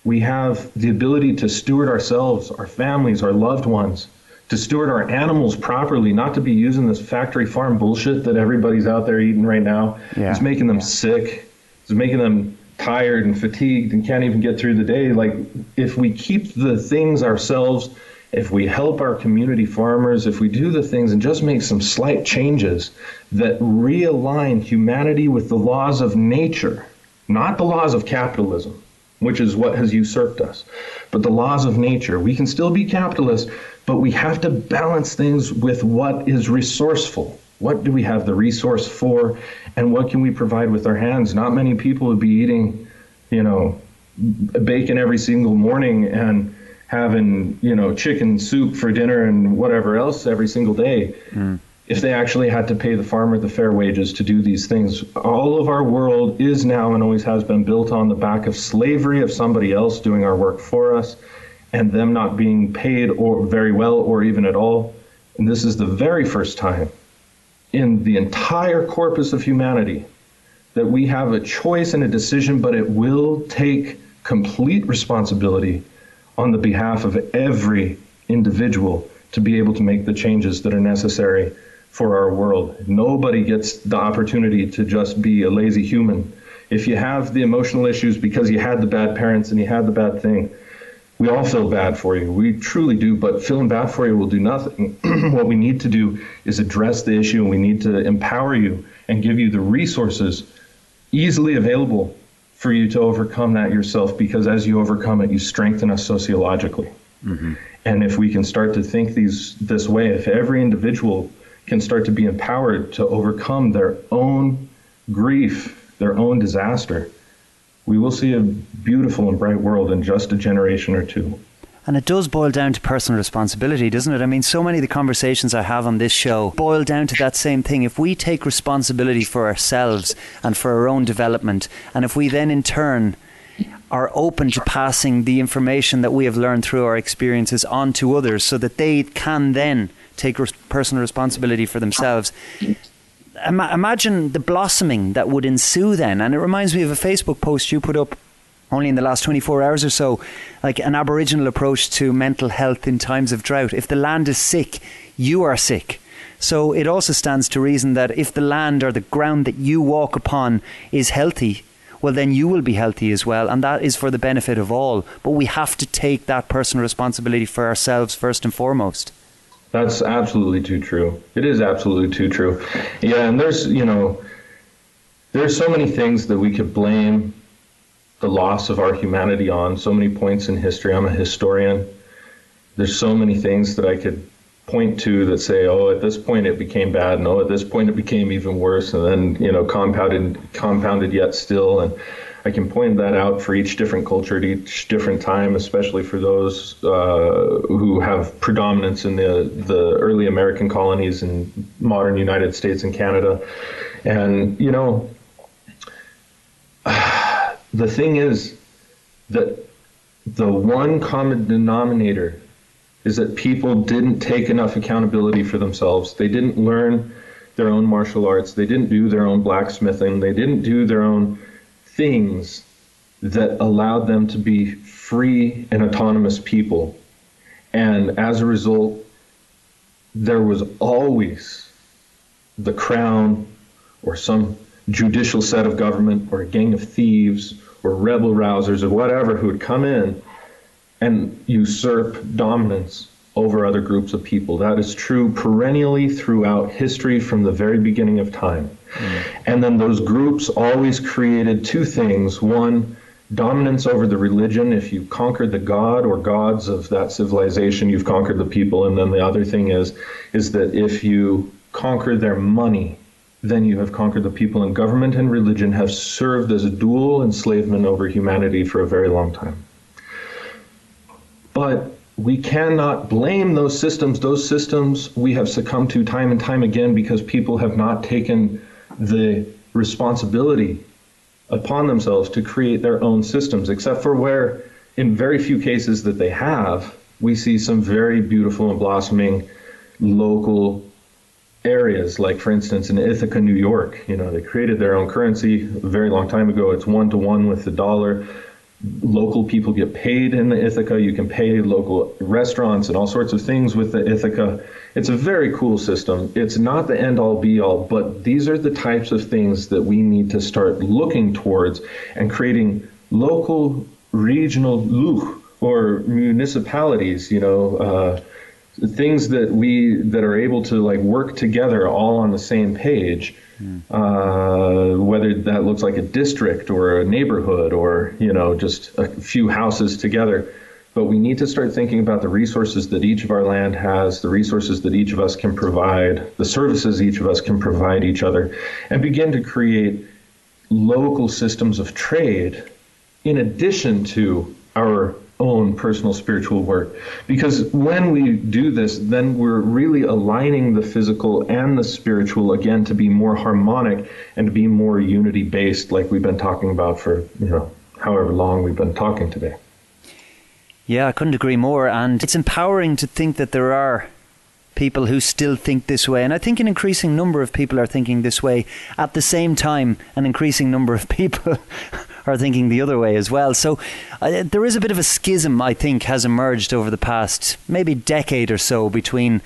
we have the ability to steward ourselves, our families, our loved ones, to steward our animals properly, not to be using this factory farm bullshit that everybody's out there eating right now. Yeah. It's making them sick. It's making them tired and fatigued and can't even get through the day. Like, if we keep the things ourselves, if we help our community farmers, if we do the things and just make some slight changes that realign humanity with the laws of nature, not the laws of capitalism, which is what has usurped us. But the laws of nature, we can still be capitalists, but we have to balance things with what is resourceful. What do we have the resource for, and what can we provide with our hands? Not many people would be eating, you know, bacon every single morning and having, you know, chicken soup for dinner and whatever else every single day. Mm if they actually had to pay the farmer the fair wages to do these things. All of our world is now and always has been built on the back of slavery of somebody else doing our work for us and them not being paid or very well or even at all. And this is the very first time in the entire corpus of humanity that we have a choice and a decision, but it will take complete responsibility on the behalf of every individual to be able to make the changes that are necessary for our world. Nobody gets the opportunity to just be a lazy human. If you have the emotional issues because you had the bad parents and you had the bad thing, we all feel bad for you. We truly do, but feeling bad for you will do nothing. what we need to do is address the issue and we need to empower you and give you the resources easily available for you to overcome that yourself because as you overcome it, you strengthen us sociologically. Mm-hmm. And if we can start to think these this way, if every individual can start to be empowered to overcome their own grief, their own disaster, we will see a beautiful and bright world in just a generation or two. And it does boil down to personal responsibility, doesn't it? I mean, so many of the conversations I have on this show boil down to that same thing. If we take responsibility for ourselves and for our own development, and if we then in turn are open to passing the information that we have learned through our experiences on to others so that they can then take res- personal responsibility for themselves. Ima- imagine the blossoming that would ensue then. And it reminds me of a Facebook post you put up only in the last 24 hours or so, like an Aboriginal approach to mental health in times of drought. If the land is sick, you are sick. So it also stands to reason that if the land or the ground that you walk upon is healthy, well, then you will be healthy as well. And that is for the benefit of all. But we have to take that personal responsibility for ourselves first and foremost. That's absolutely too true. It is absolutely too true. Yeah, and there's, you know, there's so many things that we could blame the loss of our humanity on, so many points in history. I'm a historian. There's so many things that I could point to that say, oh, at this point it became bad, and oh, at this point it became even worse, and then you know compounded compounded yet still, and I can point that out for each different culture at each different time, especially for those uh, who have predominance in the the early American colonies in modern United States and Canada, and you know. The thing is that the one common denominator is that people didn't take enough accountability for themselves. They didn't learn their own martial arts. They didn't do their own blacksmithing. They didn't do their own things that allowed them to be free and autonomous people. And as a result, there was always the crown or some judicial set of government or a gang of thieves or rebel rousers or whatever who would come in and usurp dominance over other groups of people. That is true perennially throughout history from the very beginning of time. And then those groups always created two things. One, dominance over the religion. If you conquer the god or gods of that civilization, you've conquered the people. And then the other thing is, is that if you conquer their money, then you have conquered the people. And government and religion have served as a dual enslavement over humanity for a very long time. But we cannot blame those systems. Those systems we have succumbed to time and time again because people have not taken the responsibility upon themselves to create their own systems, except for where, in very few cases that they have, we see some very beautiful and blossoming local areas. Like, for instance, in Ithaca, New York, you know, they created their own currency a very long time ago. It's one to one with the dollar local people get paid in the Ithaca. You can pay local restaurants and all sorts of things with the Ithaca. It's a very cool system. It's not the end all be all, but these are the types of things that we need to start looking towards and creating local, regional luch or municipalities, you know. Uh, things that we that are able to like work together all on the same page. Uh, whether that looks like a district or a neighborhood or you know just a few houses together. But we need to start thinking about the resources that each of our land has, the resources that each of us can provide, the services each of us can provide each other, and begin to create local systems of trade in addition to our own personal spiritual work. Because when we do this, then we're really aligning the physical and the spiritual again to be more harmonic and to be more unity based, like we've been talking about for, you know, however long we've been talking today. Yeah, I couldn't agree more. And it's empowering to think that there are people who still think this way. And I think an increasing number of people are thinking this way. At the same time, an increasing number of people are thinking the other way as well. So uh, there is a bit of a schism, I think, has emerged over the past maybe decade or so between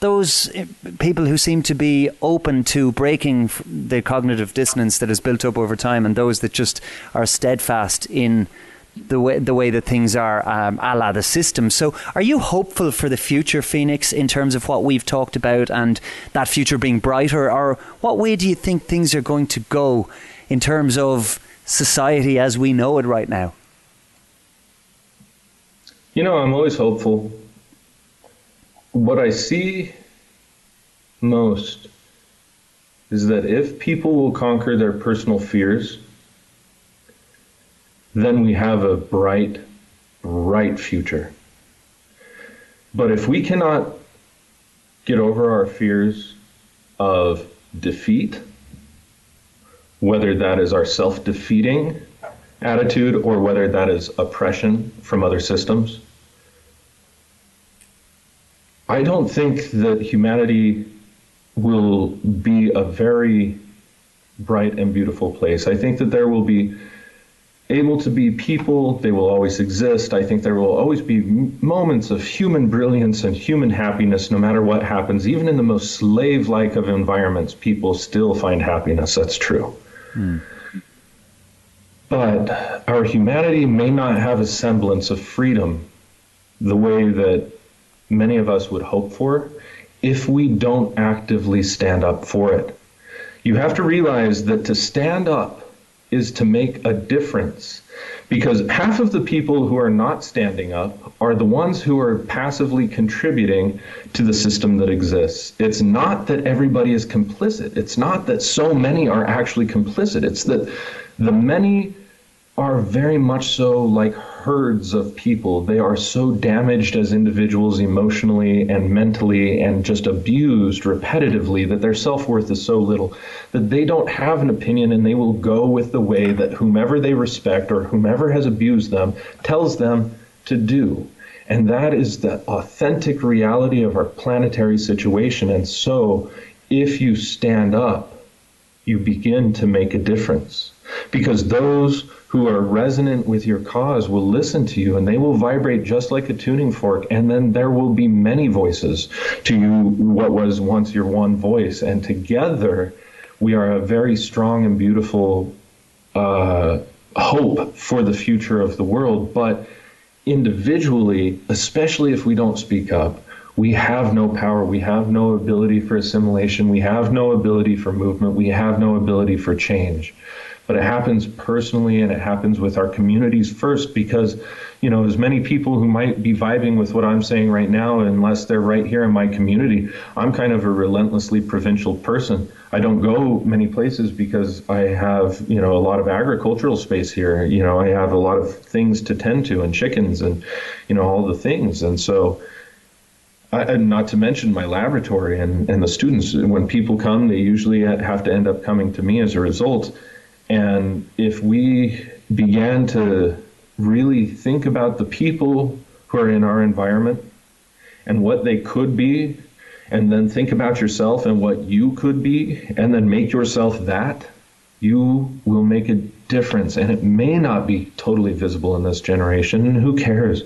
those uh, people who seem to be open to breaking the cognitive dissonance that has built up over time and those that just are steadfast in the way the way that things are, um, a la the system. So, are you hopeful for the future, Phoenix, in terms of what we've talked about and that future being brighter, or what way do you think things are going to go in terms of society as we know it right now? You know, I'm always hopeful. What I see most is that if people will conquer their personal fears, then we have a bright, bright future. But if we cannot get over our fears of defeat, whether that is our self defeating attitude or whether that is oppression from other systems. I don't think that humanity will be a very bright and beautiful place. I think that there will be able to be people, they will always exist. I think there will always be moments of human brilliance and human happiness no matter what happens. Even in the most slave like of environments, people still find happiness. That's true. But our humanity may not have a semblance of freedom the way that many of us would hope for if we don't actively stand up for it. You have to realize that to stand up is to make a difference. Because half of the people who are not standing up are the ones who are passively contributing to the system that exists. It's not that everybody is complicit. It's not that so many are actually complicit. It's that the many are very much so like herds of people. They are so damaged as individuals emotionally and mentally and just abused repetitively that their self worth is so little that they don't have an opinion and they will go with the way that whomever they respect or whomever has abused them tells them to do. And that is the authentic reality of our planetary situation. And so, if you stand up, you begin to make a difference. Because those who are resonant with your cause will listen to you and they will vibrate just like a tuning fork. And then there will be many voices to you, what was once your one voice. And together, we are a very strong and beautiful uh, hope for the future of the world. But individually, especially if we don't speak up, we have no power. We have no ability for assimilation. We have no ability for movement. We have no ability for change but it happens personally and it happens with our communities first because you know as many people who might be vibing with what i'm saying right now unless they're right here in my community. I'm kind of a relentlessly provincial person. I don't go many places because i have you know a lot of agricultural space here. You know i have a lot of things to tend to and chickens and you know all the things. And so I, and not to mention my laboratory and, and the students. When people come they usually have to end up coming to me as a result and if we began to really think about the people who are in our environment and what they could be, and then think about yourself and what you could be, and then make yourself that, you will make a difference. And it may not be totally visible in this generation, who cares?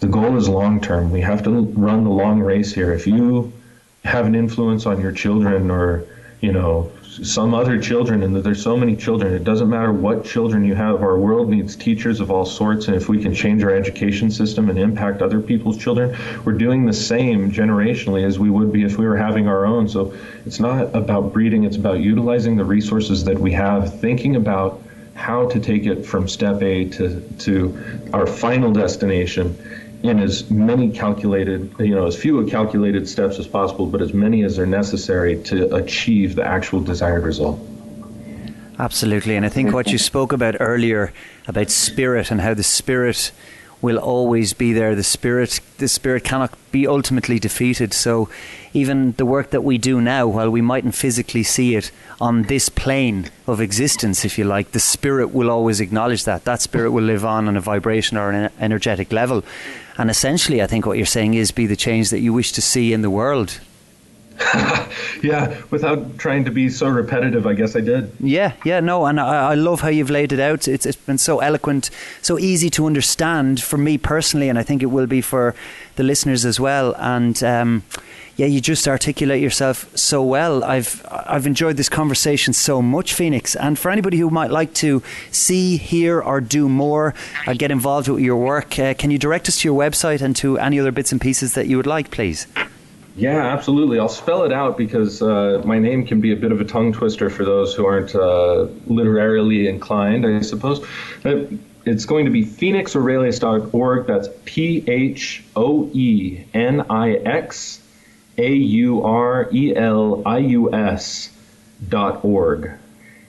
The goal is long term. We have to run the long race here. If you have an influence on your children or, you know, some other children, and there's so many children. It doesn't matter what children you have. Our world needs teachers of all sorts, and if we can change our education system and impact other people's children, we're doing the same generationally as we would be if we were having our own. So it's not about breeding; it's about utilizing the resources that we have, thinking about how to take it from step A to to our final destination in as many calculated, you know, as few calculated steps as possible, but as many as are necessary to achieve the actual desired result. Absolutely. And I think what you spoke about earlier about spirit and how the spirit will always be there. The spirit, the spirit cannot be ultimately defeated. So, even the work that we do now, while we mightn't physically see it on this plane of existence, if you like, the spirit will always acknowledge that. That spirit will live on on a vibration or an energetic level. And essentially, I think what you're saying is be the change that you wish to see in the world. yeah, without trying to be so repetitive, I guess I did. Yeah, yeah, no, and I, I, love how you've laid it out. It's, it's been so eloquent, so easy to understand for me personally, and I think it will be for the listeners as well. And um, yeah, you just articulate yourself so well. I've I've enjoyed this conversation so much, Phoenix. And for anybody who might like to see, hear, or do more, or get involved with your work, uh, can you direct us to your website and to any other bits and pieces that you would like, please? Yeah, absolutely. I'll spell it out because uh, my name can be a bit of a tongue twister for those who aren't uh, literarily inclined, I suppose. Uh, it's going to be phoenixaurelius.org. That's P H O E N I X a U R E L I U S dot org.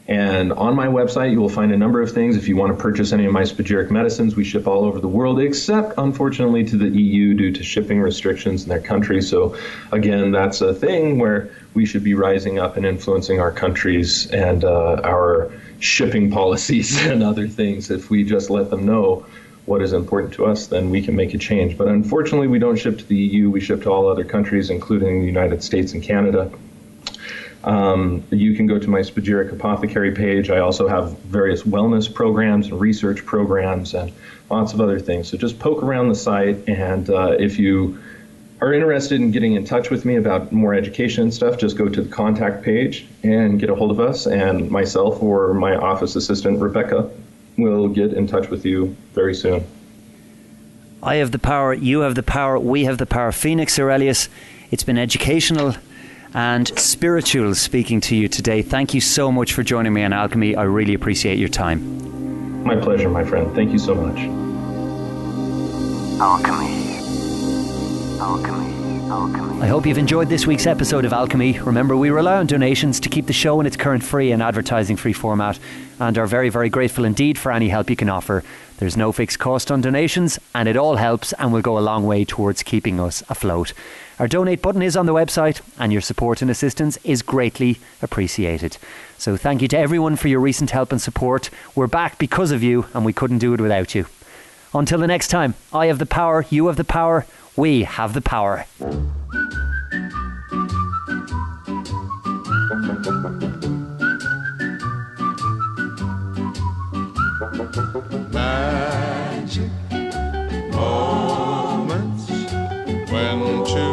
And on my website, you will find a number of things. If you want to purchase any of my spagyric medicines, we ship all over the world, except unfortunately to the EU due to shipping restrictions in their country. So, again, that's a thing where we should be rising up and influencing our countries and uh, our shipping policies and other things if we just let them know what is important to us, then we can make a change. But unfortunately, we don't ship to the EU. We ship to all other countries, including the United States and Canada. Um, you can go to my Spagyric Apothecary page. I also have various wellness programs and research programs and lots of other things. So just poke around the site, and uh, if you are interested in getting in touch with me about more education and stuff, just go to the contact page and get a hold of us and myself or my office assistant, Rebecca, will get in touch with you very soon. I have the power, you have the power, we have the power. Phoenix Aurelius, it's been educational and spiritual speaking to you today. Thank you so much for joining me on Alchemy. I really appreciate your time. My pleasure, my friend. Thank you so much. Alchemy. Alchemy. Alchemy. I hope you've enjoyed this week's episode of Alchemy. Remember, we rely on donations to keep the show in its current free and advertising free format and are very, very grateful indeed for any help you can offer. There's no fixed cost on donations, and it all helps and will go a long way towards keeping us afloat. Our donate button is on the website, and your support and assistance is greatly appreciated. So, thank you to everyone for your recent help and support. We're back because of you, and we couldn't do it without you. Until the next time, I have the power, you have the power, we have the power. Magic moments when two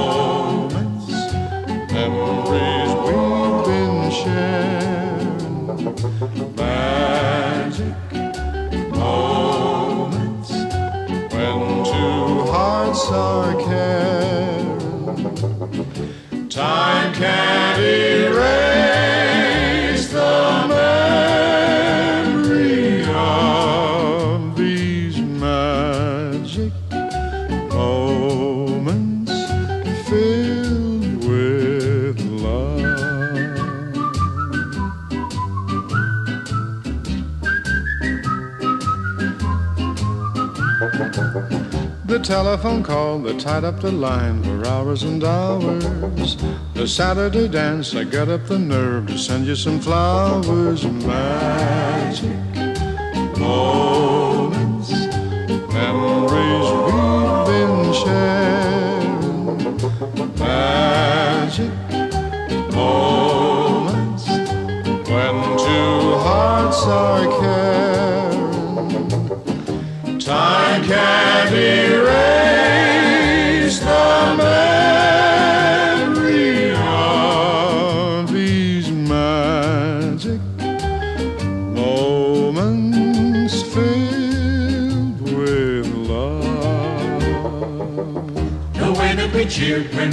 telephone call that tied up the line for hours and hours. The Saturday dance, I got up the nerve to send you some flowers. Magic moments,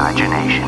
Imagination.